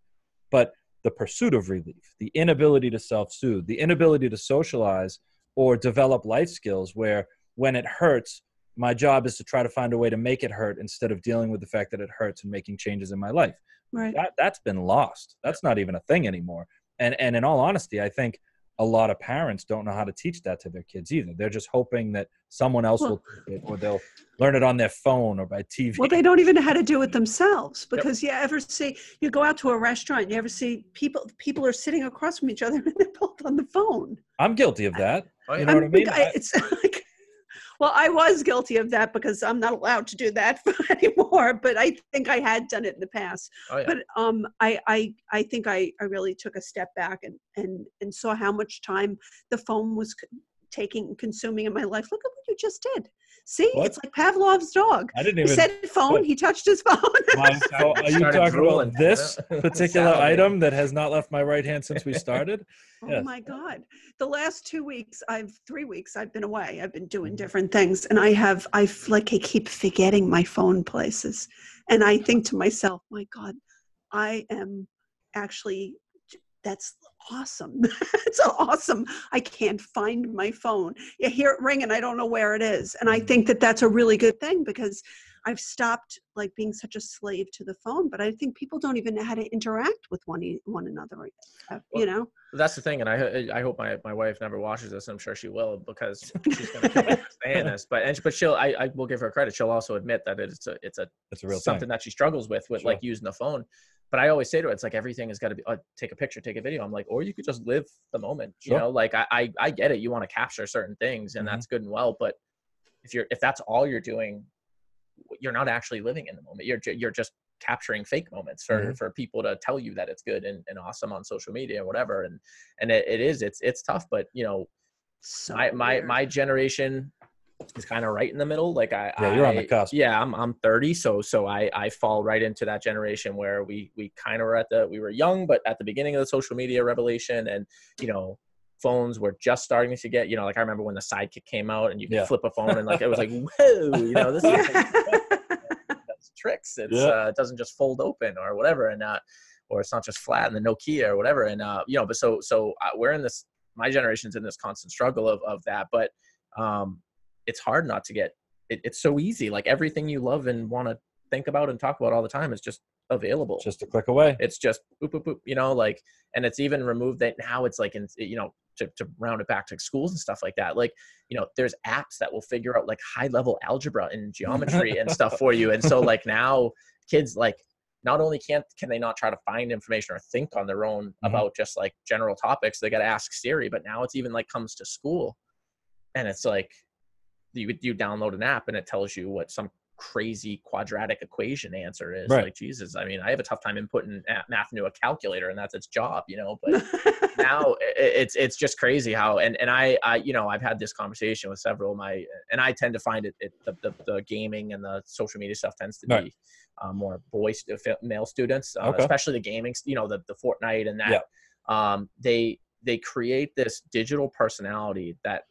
But the pursuit of relief, the inability to self-soothe, the inability to socialize or develop life skills where when it hurts, my job is to try to find a way to make it hurt instead of dealing with the fact that it hurts and making changes in my life Right. that that's been lost. That's not even a thing anymore. And and in all honesty, I think a lot of parents don't know how to teach that to their kids either. They're just hoping that someone else will teach it, or they'll learn it on their phone or by TV. Well, they don't even know how to do it themselves because you ever see you go out to a restaurant, you ever see people people are sitting across from each other *laughs* and they're both on the phone. I'm guilty of that. oh, You yeah. know what I mean? I- it's *laughs* like, well, I was guilty of that because I'm not allowed to do that *laughs* anymore. But I think I had done it in the past. oh, yeah. But um, I, I, I think I, I really took a step back and, and, and saw how much time the phone was c- taking consuming in my life. Look at what you just did. See, What? it's like Pavlov's dog. I didn't He even. said phone. He touched his phone. *laughs* My phone- are you Started talking about this *laughs* particular item that has not left my right hand since we started? *laughs* Oh Yes. my God. The last two weeks, I've three weeks, I've been away. I've been doing Mhm. different things. And I have, I f- like, I keep forgetting my phone places. And I think to myself, my God, I am actually, that's awesome. *laughs* it's so awesome. I can't find my phone. You hear it ring and I don't know where it is. And I Mhm. think that that's a really good thing because I've stopped like being such a slave to the phone. But I think people don't even know how to interact with one, one another. uh, You know? That's the thing, and I I hope my, my wife never watches this. I'm sure she will because *laughs* she's gonna kill me saying this. But and but she'll I, I will give her credit. She'll also admit that it's a it's a it's a real something thing. that she struggles with with Sure. like using the phone. But I always say to her, it's like everything has got to be uh, take a picture, take a video. I'm like, or you could just live the moment. You know, like I I, I get it. You want to capture certain things, and Mhm. that's good and well. But if you're if that's all you're doing, you're not actually living in the moment. You're you're just capturing fake moments for Mhm. for people to tell you that it's good and, and awesome on social media or whatever. And and it, it is it's it's tough. But you know, So my my generation is kind of right in the middle. Like I, Yeah, you're on the cusp. Yeah, I'm I'm 30, so so I I fall right into that generation where we we kind of were at the we were young, but at the beginning of the social media revelation, and you know. Phones were just starting to get, you know, like I remember when the sidekick came out and you could Yeah. flip a phone and like it was like, *laughs* whoa, you know, this is does *laughs* tricks. It's Yeah. uh, it doesn't just fold open or whatever, and uh, or it's not just flat in the Nokia or whatever. And uh, you know, but so so uh, we're in this. My generation's in this constant struggle of of that, but um, it's hard not to get. It, it's so easy. Like everything you love and want to think about and talk about all the time is just available. Just a click away. it's just boop boop boop. You know, like, and it's even removed that now. It's like in you know. To, to round it back to schools and stuff like that like you know there's apps that will figure out like high level algebra and geometry and stuff for you and so *laughs* like now kids like not only can't can they not try to find information or think on their own Mhm. about just like general topics they got to ask siri but now it's even like comes to school and it's like you you download an app and it tells you what some crazy quadratic equation answer is Right. like jesus i mean i have a tough time inputting math into a calculator and that's its job you know but *laughs* now it's it's just crazy how and and I, I you know I've had this conversation with several of my and I tend to find it, it the, the the gaming and the social media stuff tends to be uh, more boys male students uh, Okay. especially the gaming you know the the Fortnite and that yeah. um they they create this digital personality that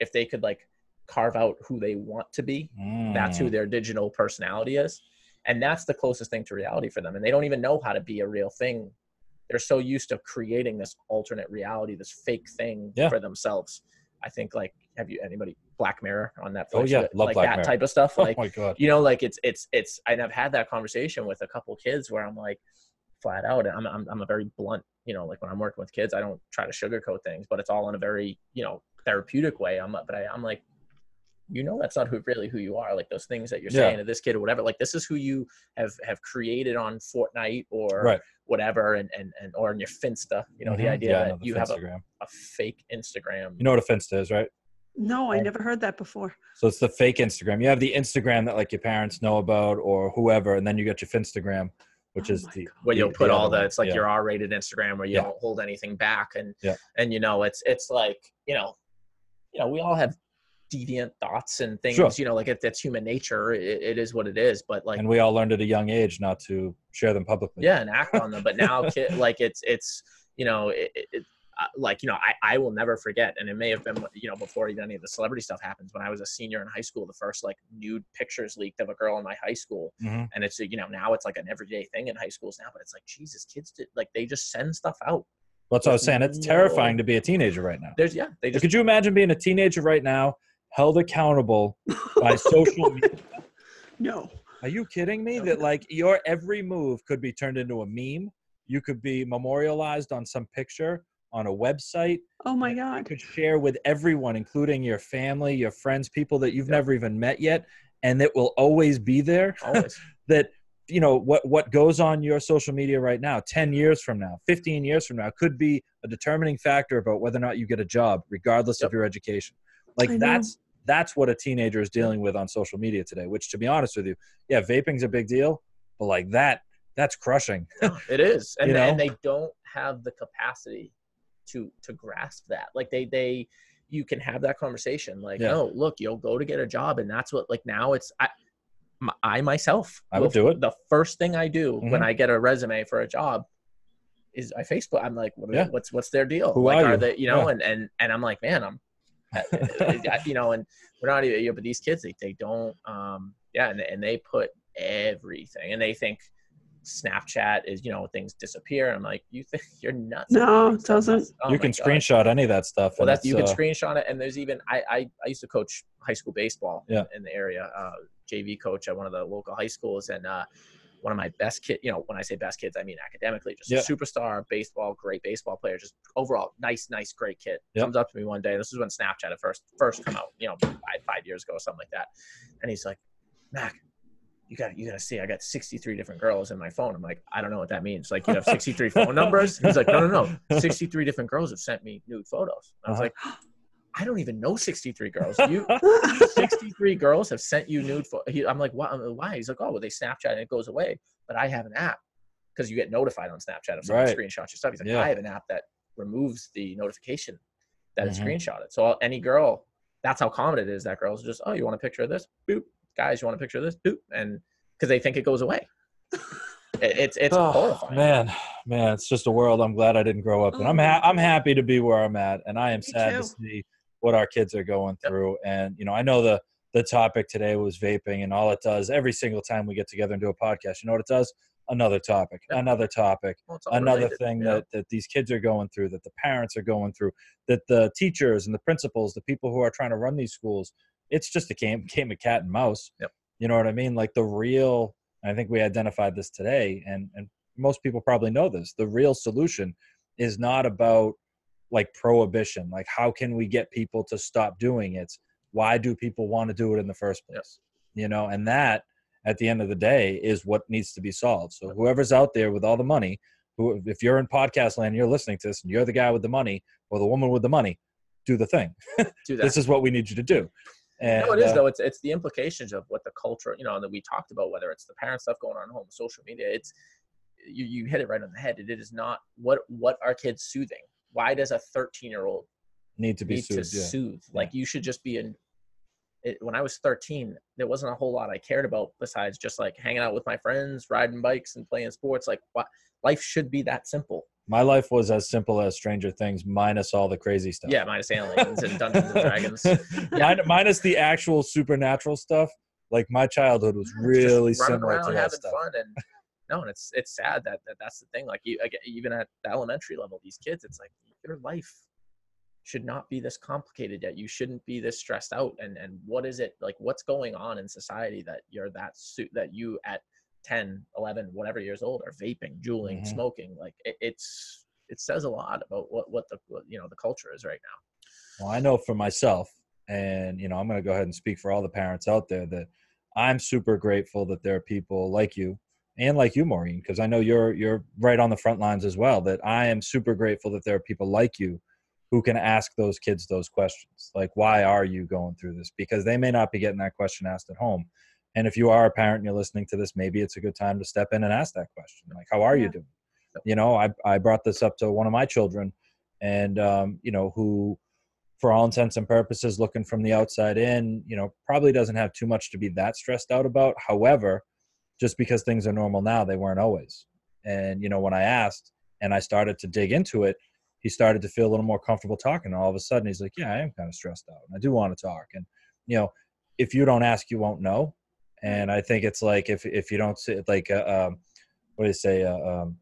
if they could like carve out who they want to be that's who Mm. their digital personality is and that's the closest thing to reality for them and they don't even know how to be a real thing they're so used to creating this alternate reality this fake thing Yeah. for themselves i think like have you anybody black mirror on netflix Oh, yeah. Love like Black that Mirror. type of stuff Oh like my god. you know like it's it's it's and i've had that conversation with a couple kids where i'm like flat out and I'm, I'm i'm a very blunt you know like when i'm working with kids i don't try to sugarcoat things but it's all in a very you know therapeutic way i'm but I, i'm like you know that's not who really who you are like those things that you're Yeah. saying to this kid or whatever like this is who you have have created on fortnite or Right. whatever and and, and or in your finsta you know the Mhm. idea Yeah, I know that the you have a, a fake instagram You know what a Finsta is, right? no, I never heard that before. So it's the fake Instagram. You have the Instagram that like your parents know about or whoever, and then you get your Finstagram, which Oh is the God. where you'll put the all the it's like Yeah. your r-rated instagram where you Yeah. don't hold anything back and Yeah. and you know it's it's like you know you know we all have deviant thoughts and things Sure. you know like it, that's human nature it, it is what it is but like and we all learned at a young age not to share them publicly. yeah and act on them but now kid, *laughs* like it's it's you know it, it, uh, like you know I, I will never forget and it may have been you know before even any of the celebrity stuff happens when i was a senior in high school the first like nude pictures leaked of a girl in my high school Mhm. and it's you know now it's like an everyday thing in high schools now but it's like jesus kids did like they just send stuff out That's what I was saying. It's No. terrifying to be a teenager right now. there's yeah they just Could you imagine being a teenager right now, held accountable by social media? *laughs* no. Are you kidding me? That like your every move could be turned into a meme. You could be memorialized on some picture on a website. Oh my You God. could share with everyone, including your family, your friends, people that you've Yeah. never even met yet, and it will always be there. always *laughs* that you know what what goes on your social media right now 10 years from now 15 years from now could be a determining factor about whether or not you get a job regardless Yep. of your education like that's that's what a teenager is dealing with on social media today which to be honest with you yeah vaping's a big deal but like that that's crushing *laughs* it is and, You and they don't have the capacity to to grasp that like they they you can have that conversation like Yeah. no look you'll go to get a job and that's what like now it's I, I myself I would will- do it. the first thing i do when Mhm. i get a resume for a job is i facebook i'm like what are- Yeah. what's what's their deal Who like are you? they you know Yeah. and and and i'm like man i'm *laughs* you know and we're not even you know, but these kids they, they don't um yeah and, and they put everything and they think snapchat is you know things disappear i'm like you think *laughs* you're nuts No, it doesn't. Oh you can God. screenshot any of that stuff. Well, that's you it's, can uh, screenshot it, and there's even I I, I used to coach high school baseball Yeah. in the area, uh, JV coach at one of the local high schools, and uh, one of my best kid. You know, when I say best kids, I mean academically, just Yeah. a superstar baseball, great baseball player, just overall nice, nice, great kid. Yeah. Comes up to me one day. This is when Snapchat at first first come out, you know, five five years ago or something like that, and he's like, Mac. You got you got to see. I got 63 different girls in my phone. I'm like, I don't know what that means. Like, you have 63 *laughs* phone numbers. He's like, no, no, no. 63 different girls have sent me nude photos. I was Uh-huh. like, I don't even know 63 girls. You *laughs* 63 girls have sent you nude photos. I'm like, why? why? He's like, oh, well, they Snapchat and it goes away. But I have an app because you get notified on Snapchat if someone Right. screenshots your stuff. He's like, Yeah. I have an app that removes the notification that it's Mhm. screenshotted. So any girl, that's how common it is that girls just, oh, you want a picture of this? Boop. Guys, you want a picture of this? Boop. And because they think it goes away. It- it's it's oh, horrifying. man, man, it's just a world I'm glad I didn't grow up and I'm ha- I'm happy to be where I'm at, and I am Me sad too. to see what our kids are going through. And you know, I know the the topic today was vaping, and all it does every single time we get together and do a podcast, you know what it does? Another topic, another topic, Well, another related, thing that, that these kids are going through that the parents are going through that the teachers and the principals the people who are trying to run these schools it's just a game, game of cat and mouse Yep. you know what i mean like the real i think we identified this today and and most people probably know this the real solution is not about like prohibition like how can we get people to stop doing it why do people want to do it in the first place you know and that at the end of the day is what needs to be solved so whoever's out there with all the money who if you're in podcast land you're listening to this and you're the guy with the money or the woman with the money do the thing Do *laughs* that. this is what we need you to do and no, it is uh, though. It's it's the implications of what the culture, you know, that we talked about, whether it's the parent stuff going on at home, social media. It's you you hit it right on the head. It is not what what are kids soothing. Why does a 13 year old need to be need to soothed yeah. soothe? Like you should just be in. It, when I was 13, there wasn't a whole lot I cared about besides just like hanging out with my friends, riding bikes, and playing sports. Like what life should be that simple. my life was as simple as stranger things minus all the crazy stuff Yeah, minus aliens and Dungeons and Dragons. *laughs* Min- minus the actual supernatural stuff like my childhood was Just really running similar around to that having stuff fun and no and it's it's sad that, that that's the thing like you again, even at the elementary level these kids it's like your life should not be this complicated yet. You shouldn't be this stressed out. And and what is it like what's going on in society that you're that suit that you at 10 11 whatever years old are vaping juuling Mhm. smoking? Like it, it's it says a lot about what what the what, you know the culture is right now. Well, I know for myself, and you know, I'm going to go ahead and speak for all the parents out there that I'm super grateful that there are people like you and like you, Maureen, because I know you're you're right on the front lines as well. That I am super grateful that there are people like you who can ask those kids those questions, like why are you going through this? Because they may not be getting that question asked at home. And if you are a parent and you're listening to this, maybe it's a good time to step in and ask that question, like how are you doing? You know, I I brought this up to one of my children, and um, you know who for all intents and purposes, looking from the outside in, you know, probably doesn't have too much to be that stressed out about. However, just because things are normal now, they weren't always. And, you know, when I asked and I started to dig into it, he started to feel a little more comfortable talking. And all of a sudden, he's like, Yeah, I am kind of stressed out. And I do want to talk. And, you know, if you don't ask, you won't know. And I think it's like if, if you don't see it, like, uh, um, what do you say? Uh, um,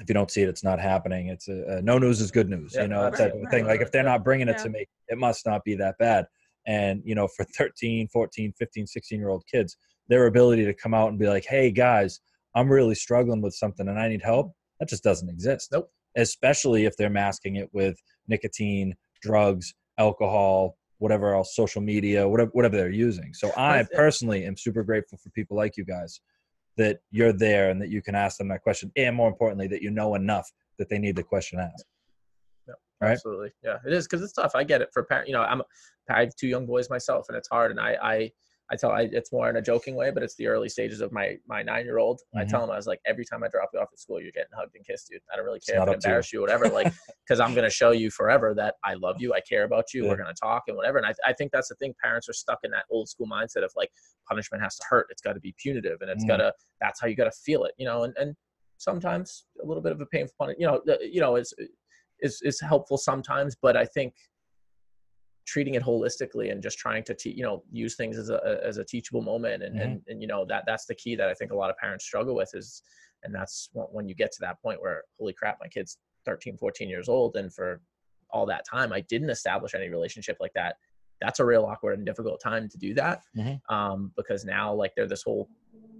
if you don't see it, it's not happening. It's uh, uh, no news is good news, Yeah, you know, right, type of right, thing. Like if they're not bringing it Yeah. to me, it must not be that bad. And, you know, for 13, 14, 15, 16 year old kids, their ability to come out and be like, hey, guys, I'm really struggling with something and I need help, that just doesn't exist. Nope. Especially if they're masking it with nicotine, drugs, alcohol, whatever else, social media, whatever, whatever they're using. So I personally am super grateful for people like you guys that you're there and that you can ask them that question. And more importantly, that you know enough that they need the question asked. Right. Absolutely. Yeah, it is because it's tough. I get it for parent. You know, I'm I have two young boys myself, and it's hard. And I I I tell I it's more in a joking way, but it's the early stages of my my nine year old. I Mhm. tell him I was like, every time I drop you off at school, you're getting hugged and kissed, dude. I don't really care if it up to you. embarrass you, whatever. Like, *laughs* because I'm gonna show you forever that I love you, I care about you. Yeah. We're gonna talk and whatever. And I I think that's the thing. Parents are stuck in that old school mindset of like punishment has to hurt. It's got to be punitive, and it's Mm. gotta. That's how you gotta feel it, you know. And and sometimes a little bit of a painful punishment, you know, you know, is is is helpful sometimes, but I think treating it holistically and just trying to te- you know use things as a as a teachable moment and, and and you know that that's the key that I think a lot of parents struggle with is and that's when- when you get to that point where holy crap my kid's 13 14 years old and for all that time I didn't establish any relationship like that that's a real awkward and difficult time to do that Mhm. um, because now like they're this whole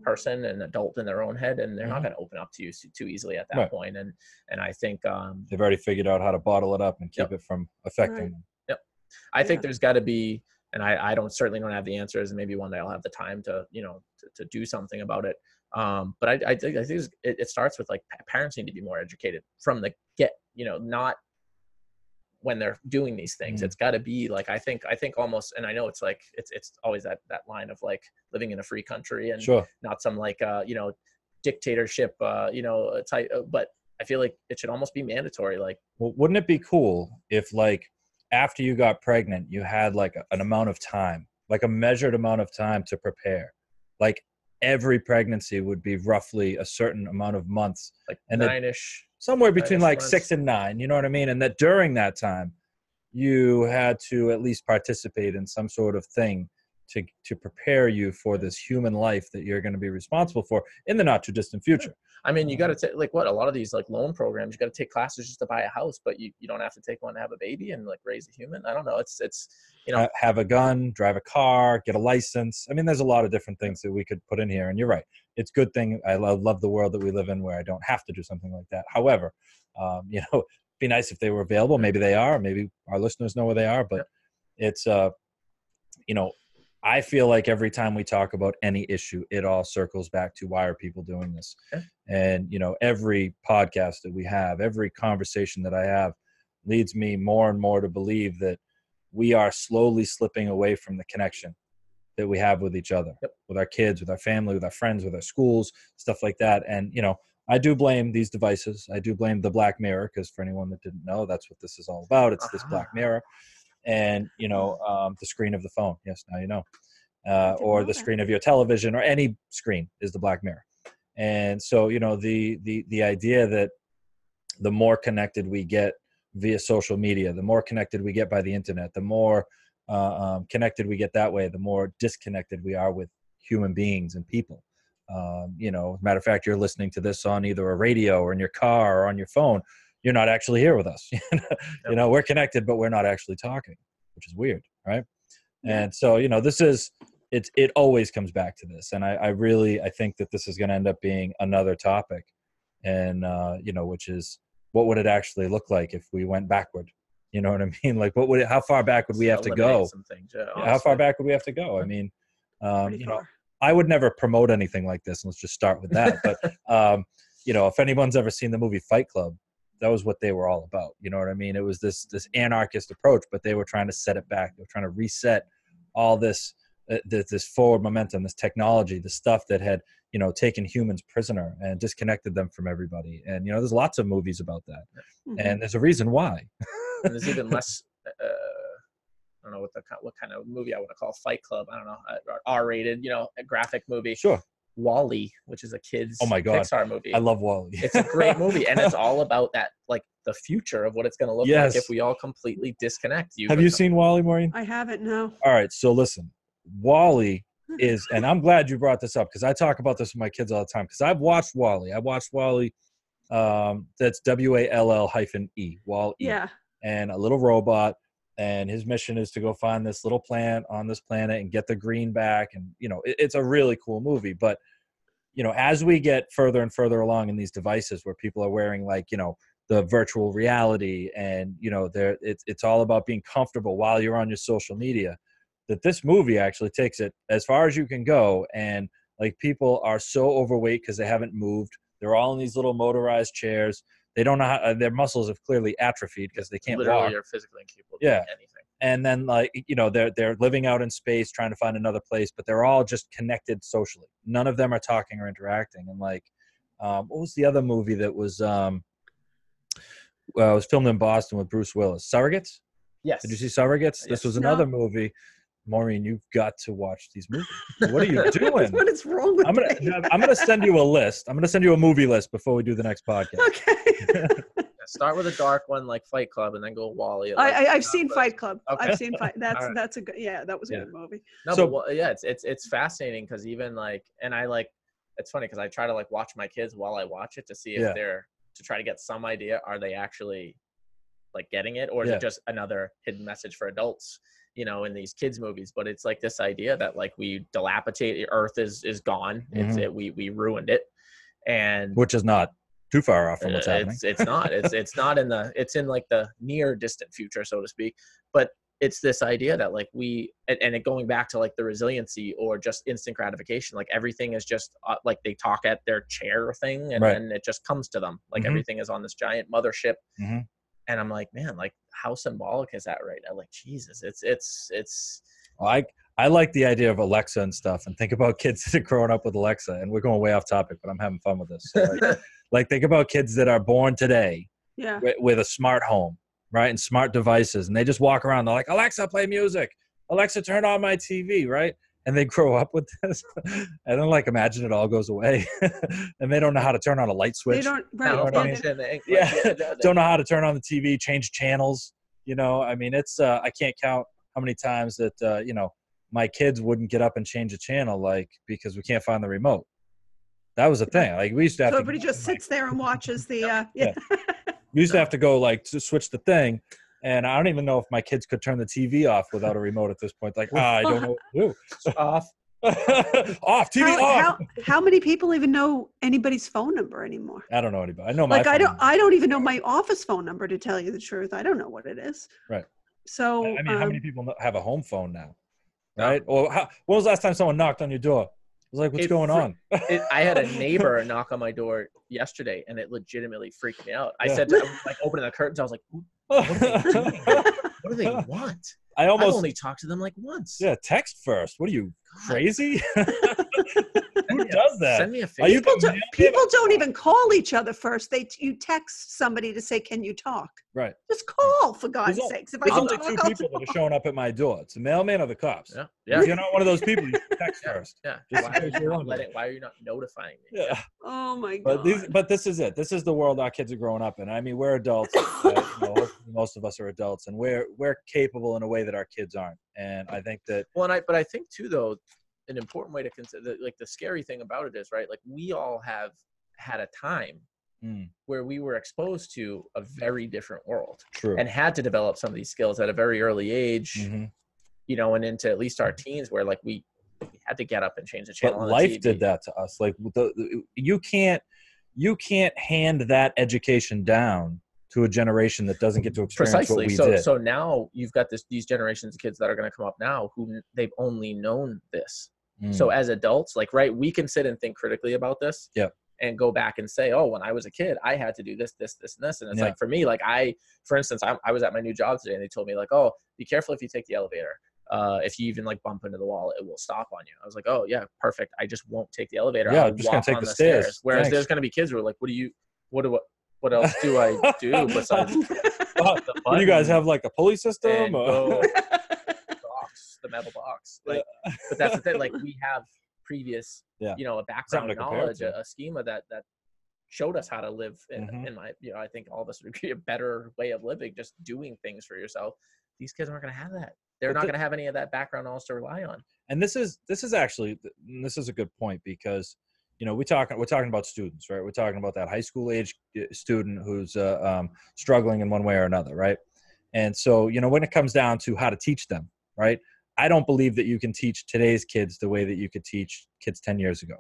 person and adult in their own head and they're not Mhm. going to open up to you too easily at that Right. point and and I think um, They've already figured out how to bottle it up and keep Yep. it from affecting Right. I think there's got to be, and I, I don't certainly don't have the answers, and maybe one day I'll have the time to, you know, to, to do something about it. Um, but I, I think, I think it, it starts with like parents need to be more educated from the get, you know, not when they're doing these things. Mm. It's got to be like I think I think almost, and I know it's like it's it's always that that line of like living in a free country and Sure. not some like uh you know dictatorship uh you know type. uh, But I feel like it should almost be mandatory. Like Well, wouldn't it be cool if, like, after you got pregnant, you had like an amount of time, like a measured amount of time to prepare? Like, every pregnancy would be roughly a certain amount of months, like And then- nine ish. somewhere between Nice like months. six and nine. You know what I mean? And that during that time, you had to at least participate in some sort of thing to to prepare you for this human life that you're going to be responsible for in the not too distant future. I mean, you got to take like what a lot of these like loan programs. You got to take classes just to buy a house, but you, you don't have to take one to have a baby and like raise a human. I don't know. It's it's you know Ha- have a gun, drive a car, get a license. I mean, there's a lot of different things that we could put in here. And you're right. It's good thing. I love, love the world that we live in where I don't have to do something like that. However, um, *laughs* you know, it'd be nice if they were available. Maybe they are. Maybe our listeners know where they are. But it's, uh, you know, I feel like every time we talk about any issue, it all circles back to why are people doing this? Yeah. And, you know, every podcast that we have, every conversation that I have leads me more and more to believe that we are slowly slipping away from the connection that we have with each other, Yep. with our kids, with our family, with our friends, with our schools, stuff like that. And, you know, I do blame these devices. I do blame the Black Mirror because for anyone that didn't know, that's what this is all about. It's this Black Ah. Mirror and, you know, um, the screen of the phone. Yes, now you know. Uh, or know the that. screen of your television or any screen is the Black Mirror. And so, you know, the the the idea that the more connected we get via social media, the more connected we get by the internet, the more uh, um, connected we get that way, the more disconnected we are with human beings and people. Um, you know, matter of fact, you're listening to this on either a radio or in your car or on your phone. You're not actually here with us. *laughs* you know, we're connected, but we're not actually talking, which is weird, right? And so, you know, this is it. It always comes back to this, and I, I really I think that this is going to end up being another topic, and uh, you know, which is what would it actually look like if we went backward? You know what I *laughs* mean? Like, what would it, how far back would we have to go? Things, Yeah, how far back would we have to go? I mean, um, you know. I would never promote anything like this. Let's just start with that. But *laughs* um, you know, if anyone's ever seen the movie Fight Club, that was what they were all about. You know what I mean? It was this this anarchist approach, but they were trying to set it back. They were trying to reset all this uh, this, this forward momentum, this technology, the stuff that had you know taken humans prisoner and disconnected them from everybody. And you know, there's lots of movies about that, Mhm. and there's a reason why. and there's even *laughs* less. Uh, I don't know what the what kind of movie I want to call Fight Club. I don't know, uh, R-rated, you know, a graphic movie. Sure, WALL-E, which is a kids Oh my God. Pixar movie. I love WALL-E. it's a great movie, and it's *laughs* all about that, like the future of what it's going to look Yes. like if we all completely disconnect. You Have you become- seen WALL-E, Maureen? I haven't no. All right, so listen, WALL-E is, and I'm glad you brought this up because I talk about this with my kids all the time. Because I've watched WALL-E. I watched WALL-E. Um, that's W A L L hyphen E. Wall E. Yeah. And a little robot, and his mission is to go find this little plant on this planet and get the green back. And you know, it, it's a really cool movie. But you know, as we get further and further along in these devices, where people are wearing like you know the virtual reality, and you know, there it's it's all about being comfortable while you're on your social media that this movie actually takes it as far as you can go and like people are so overweight because they haven't moved they're all in these little motorized chairs they don't know how uh, their muscles have clearly atrophied because they can't literally walk you're physically incapable of Yeah. doing anything. and then like you know they're they're living out in space trying to find another place but they're all just connected socially none of them are talking or interacting and like um, what was the other movie that was um well, it was filmed in boston with bruce willis surrogates Yes. did you see surrogates this Yes. was No. another movie maureen you've got to watch these movies what are you doing *laughs* what is wrong with i'm gonna i'm gonna send you a list i'm gonna send you a movie list before we do the next podcast Okay. Start with a dark one like Fight Club, and then go WALL-E. I, like, I, I've uh, seen Fight Club. Okay. I've seen *laughs* Fight. That's Alright. that's a good. Yeah, that was a Yeah. good movie. No, So- but well, yeah, it's it's it's fascinating because even like, and I like, it's funny because I try to like watch my kids while I watch it to see if Yeah. they're to try to get some idea are they actually like getting it or is Yeah. it just another hidden message for adults you know in these kids movies but it's like this idea that like we dilapidate earth is is gone it's Mhm. it we we ruined it and which is not too far off from what's uh, happening It's it's not. It's *laughs* it's not in the. It's in like the near distant future, so to speak. But it's this idea that like we and, and it going back to like the resiliency or just instant gratification. Like everything is just uh, like they talk at their chair thing, and Right. then it just comes to them. Like Mhm. everything is on this giant mothership. Mhm. And I'm like, man, like how symbolic is that right now? Like Jesus, it's it's it's Well, I I like the idea of Alexa and stuff, and think about *laughs* kids that are growing up with Alexa. And we're going way off topic, but I'm having fun with this. So like, *laughs* like think about kids that are born today Yeah. with, with a smart home, right, and smart devices, and they just walk around. They're like, Alexa, play music. Alexa, turn on my TV, right? And they grow up with this, *laughs* and then like imagine it all goes away, *laughs* and they don't know how to turn on a light switch They switch. don't. Right. know what I mean? malfunction, like, Yeah. they- *laughs* they- don't know how to turn on the TV, change channels. You know, I mean, it's uh, I can't count how many times that uh, you know my kids wouldn't get up and change a channel, like because we can't find the remote. That was a thing. Like we used to have So to. everybody just sits there and watches the. Uh, yeah. We used to have to go like to switch the thing, and I don't even know if my kids could turn the TV off without a remote at this point. Like ah, I don't know what to *laughs* off. do. *laughs* off TV how, off. how, how many people even know anybody's phone number anymore? I don't know anybody. I know my. Like I don't. number. I don't even know my office phone number to tell you the truth. I don't know what it is. Right. So I mean, how many um, people have a home phone now? No. Right? Or how, when was the last time someone knocked on your door? I was like, what's It going on? it, I had a *laughs* neighbor knock on my door yesterday, and it legitimately freaked me out. I Yeah. said, to, like, opening the curtains, I was like, "Who- "What are they? *laughs* What do they want?" I I've almost only talked to them like once. yeah text first. What are you God, crazy? *laughs* *laughs* Who does that? Send me a Facebook. people, do, people don't even call each other first. They you text somebody to say, "Can you talk?" Right. Just call for God's There's sakes. If There's I only can two I'll people that are showing up at my door. It's the mailman or the cops. Yeah, If you're not one of those people, you text Yeah. first. yeah. Just Why in are, you you're not wondering. letting, why are you not notifying me? Yeah. Oh my God. But these, but this is it. This is the world our kids are growing up in. I mean, we're adults. uh, you know, most of us are adults, and we're we're capable in a way that our kids aren't. And I think that Well, and I, but I think too, though, an important way to consider, like, the scary thing about it is, right? Like, we all have had a time mm, where we were exposed to a very different world true. and had to develop some of these skills at a very early age. Mhm. you know, and into at least our teens where like we, we had to get up and change the channel. but on the life did that to us like the, the- you can't you can't hand that education down to a generation that doesn't get to experience Precisely. what we So did so now you've got this these generations of kids that are going to come up now who they've only known this. Mm, So as adults, like right, we can sit and think critically about this. Yep. And go back and say, oh, when I was a kid, I had to do this, this, this, and this. And it's Yeah. like for me, like I, for instance, I, I was at my new job today, and they told me like, oh, be careful if you take the elevator. Uh, if you even like bump into the wall, it will stop on you. I was like, oh yeah, perfect. I just won't take the elevator. Yeah, I'll I'm just gonna take on the stairs. Whereas Thanks. there's gonna be kids who are like, what do you, what do what, what else do I do *laughs* besides Uh, the you guys have like a pulley system and or- go *laughs* box, the metal box. Like, but that's the thing. Like we have previous, Yeah. you know, a background knowledge, a, a schema that that showed us how to live. In, in my, you know, I think all of us would agree a better way of living, just doing things for yourself. These kids aren't going to have that. They're But not the- going to have any of that background knowledge to rely on. and this is this is actually this is a good point because you know we talking we're talking about students right? We're talking about that high school age uh, student who's uh, um, struggling in one way or another right? And so you know when it comes down to how to teach them right i don't believe that you can teach today's kids the way that you could teach kids 10 years ago.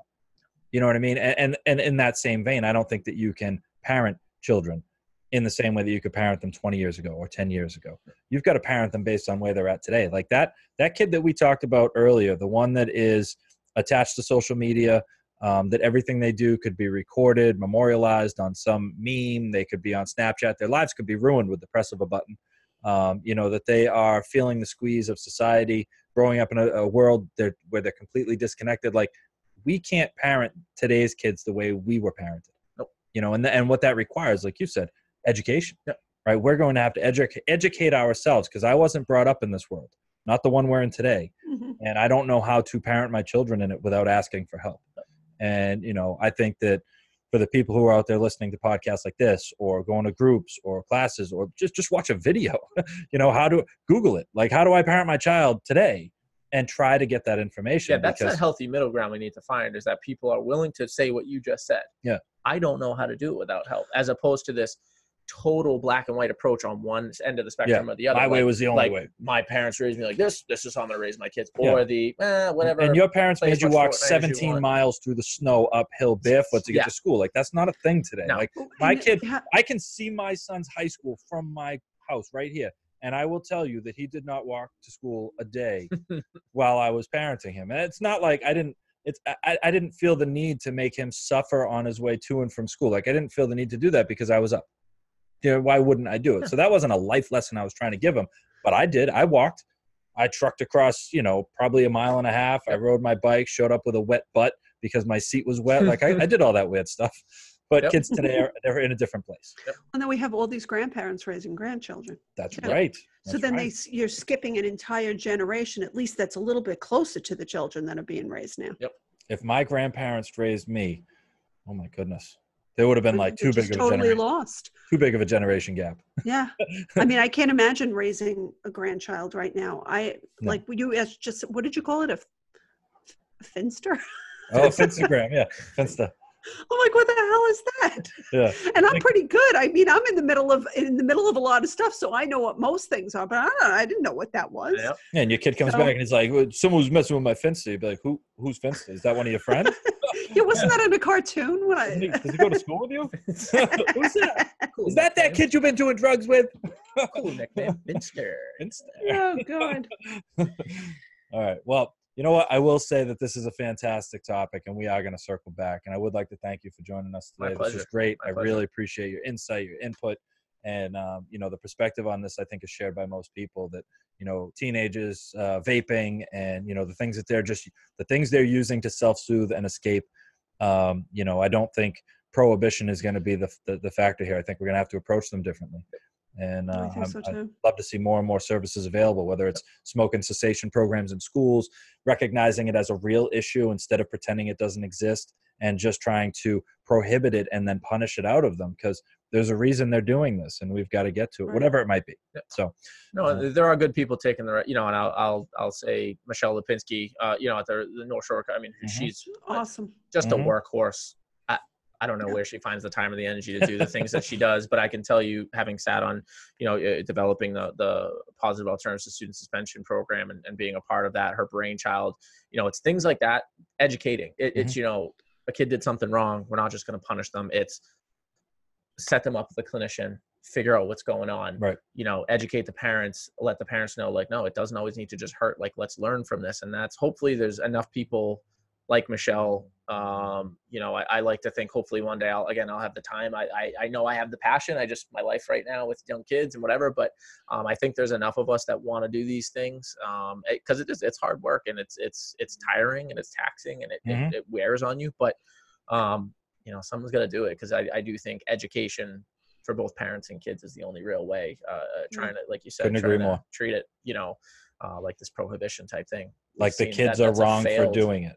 You know what i mean? And and, and in that same vein i don't think that you can parent children in the same way that you could parent them 20 years ago or 10 years ago. You've got to parent them based on where they're at today. Like that that kid that we talked about earlier, the one that is attached to social media, um, that everything they do could be recorded, memorialized on some meme, they could be on Snapchat, their lives could be ruined with the press of a button. um, you know that they are feeling the squeeze of society growing up in a, a world they're, where they're completely disconnected like we can't parent today's kids the way we were parented Nope. you know and, and what that requires like you said education Yep. right we're going to have to edu- educate ourselves because i wasn't brought up in this world not the one we're in today Mhm. and i don't know how to parent my children in it without asking for help and you know i think that for the people who are out there listening to podcasts like this or going to groups or classes or just just watch a video *laughs* you know how to google it like how do i parent my child today and try to get that information Yeah, that's because that healthy middle ground we need to find is that people are willing to say what you just said. Yeah. I don't know how to do it without help, as opposed to this total black and white approach on one end of the spectrum or the other. my way was the only like, way My parents raised me like this. This is how I'm going to raise my kids. Yeah. Or the eh, whatever. and your parents made you walk Fortnite as you 17 miles through the snow uphill barefoot to get Yeah. to school like that's not a thing today No. like My kid- I can see my son's high school from my house right here. And I will tell you that he did not walk to school a day *laughs* while I was parenting him. And it's not like I didn't it's I, I didn't feel the need to make him suffer on his way to and from school. Like I didn't feel the need to do that because I was up. You know, why wouldn't I do it? So that wasn't a life lesson I was trying to give him. But I did. I walked. I trucked across, you know, probably a mile and a half. I rode my bike, showed up with a wet butt because my seat was wet. Like I, I did all that weird stuff. *laughs* But Yep. kids today are they're in a different place. and then we have all these grandparents raising grandchildren. That's Yeah. right. so then they right. s you're skipping an entire generation. At least that's a little bit closer to the children that are being raised now. Yep. If my grandparents raised me, oh my goodness, there would have been like too big of a totally generation, lost. too big of a generation gap. Yeah. *laughs* I mean, I can't imagine raising a grandchild right now. I No. like you asked just what did you call it? A, f- a finster? Oh, Instagram, yeah, Finsta, *laughs* I'm like, what the hell is that? yeah. And I'm pretty good. I mean, I'm in the middle of in the middle of a lot of stuff, so I know what most things are. But I don't. I didn't know what that was. Yeah, And your kid comes So- back and he's like, "Well, "Someone was messing with my Finsta." You'd be like, "Who? Who's Finsta? Is that one of your friends? *laughs* Yeah, wasn't that in a cartoon? When Does he, I does he go to school with you? *laughs* Who's that? Is that that kid you've been doing drugs with?" *laughs* Cool nickname, Finster. Finsta. oh god. *laughs* All right. Well, you know what? I will say that this is a fantastic topic, and we are going to circle back. And I would like to thank you for joining us My today. This is great. My I pleasure. really appreciate your insight, your input, and um, you know the perspective on this. I think is shared by most people. That you know, teenagers uh, vaping, and you know the things that they're just the things they're using to self-soothe and escape. Um, you know, I don't think prohibition is going to be the, the the factor here. I think we're going to have to approach them differently. And uh, I so too. love to see more and more services available, whether it's smoking cessation programs in schools, recognizing it as a real issue instead of pretending it doesn't exist and just trying to prohibit it and then punish it out of them because there's a reason they're doing this and we've got to get to it, Right. whatever it might be. Yeah. So, No, Uh, there are good people taking the right, you know, and I'll I'll I'll say Michelle Lipinski, uh, you know, at the, the North Shore. I mean, Mhm. she's Awesome. just Mhm. a workhorse. I, I don't know where she finds the time and the energy to do the things that she does, but I can tell you, having sat on, you know, uh, developing the the positive alternatives to student suspension program and, and being a part of that, her brainchild, you know, it's things like that, educating. It, Mm-hmm. It's you know, a kid did something wrong. We're not just going to punish them. It's set them up with a clinician, figure out what's going on. Right. You know, educate the parents, let the parents know, like, no, it doesn't always need to just hurt. Like, let's learn from this. And that's hopefully there's enough people like Michelle. Um, you know, I, I like to think hopefully one day I'll again I'll have the time. I, I I know I have the passion. I just my life right now with young kids and whatever. But um, I think there's enough of us that want to do these things um, because it is it's hard work and it's it's it's tiring and it's taxing and it, Mhm. it, it wears on you. But um, you know, someone's got to do it because I, I do think education for both parents and kids is the only real way. Uh, uh, trying to, like you said, Couldn't trying agree to more. treat it, you know, uh, like this prohibition type thing. We've like the kids that are wrong for doing it, Kids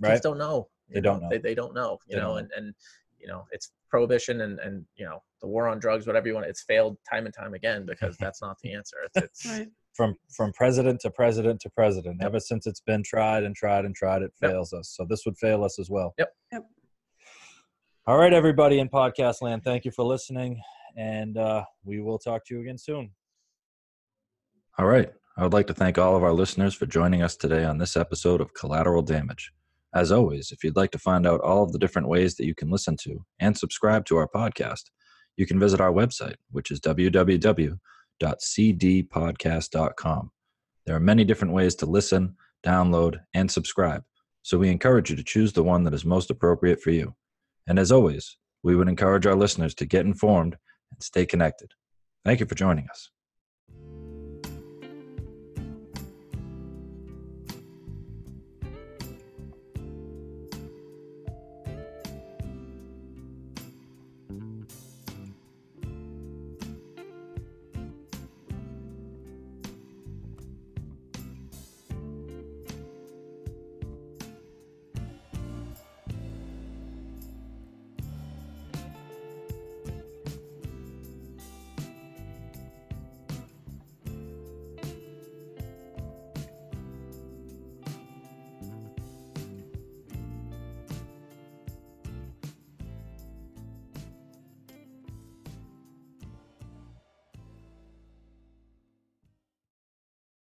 right? don't know. They don't know. They, they don't know. You They know, don't and and you know, it's prohibition and and you know the war on drugs, whatever you want. It's failed time and time again because that's not the answer. It's, *laughs* it's Right. From from president to president to president, ever since it's been tried and tried and tried, it Yep. fails us. So this would fail us as well. Yep. Yep. All right, everybody in podcast land, thank you for listening, and uh, we will talk to you again soon. All right. I would like to thank all of our listeners for joining us today on this episode of Collateral Damage. As always, if you'd like to find out all of the different ways that you can listen to and subscribe to our podcast, you can visit our website, which is www.cdpodcast.com. There are many different ways to listen, download, and subscribe, so we encourage you to choose the one that is most appropriate for you. And as always, we would encourage our listeners to get informed and stay connected. Thank you for joining us.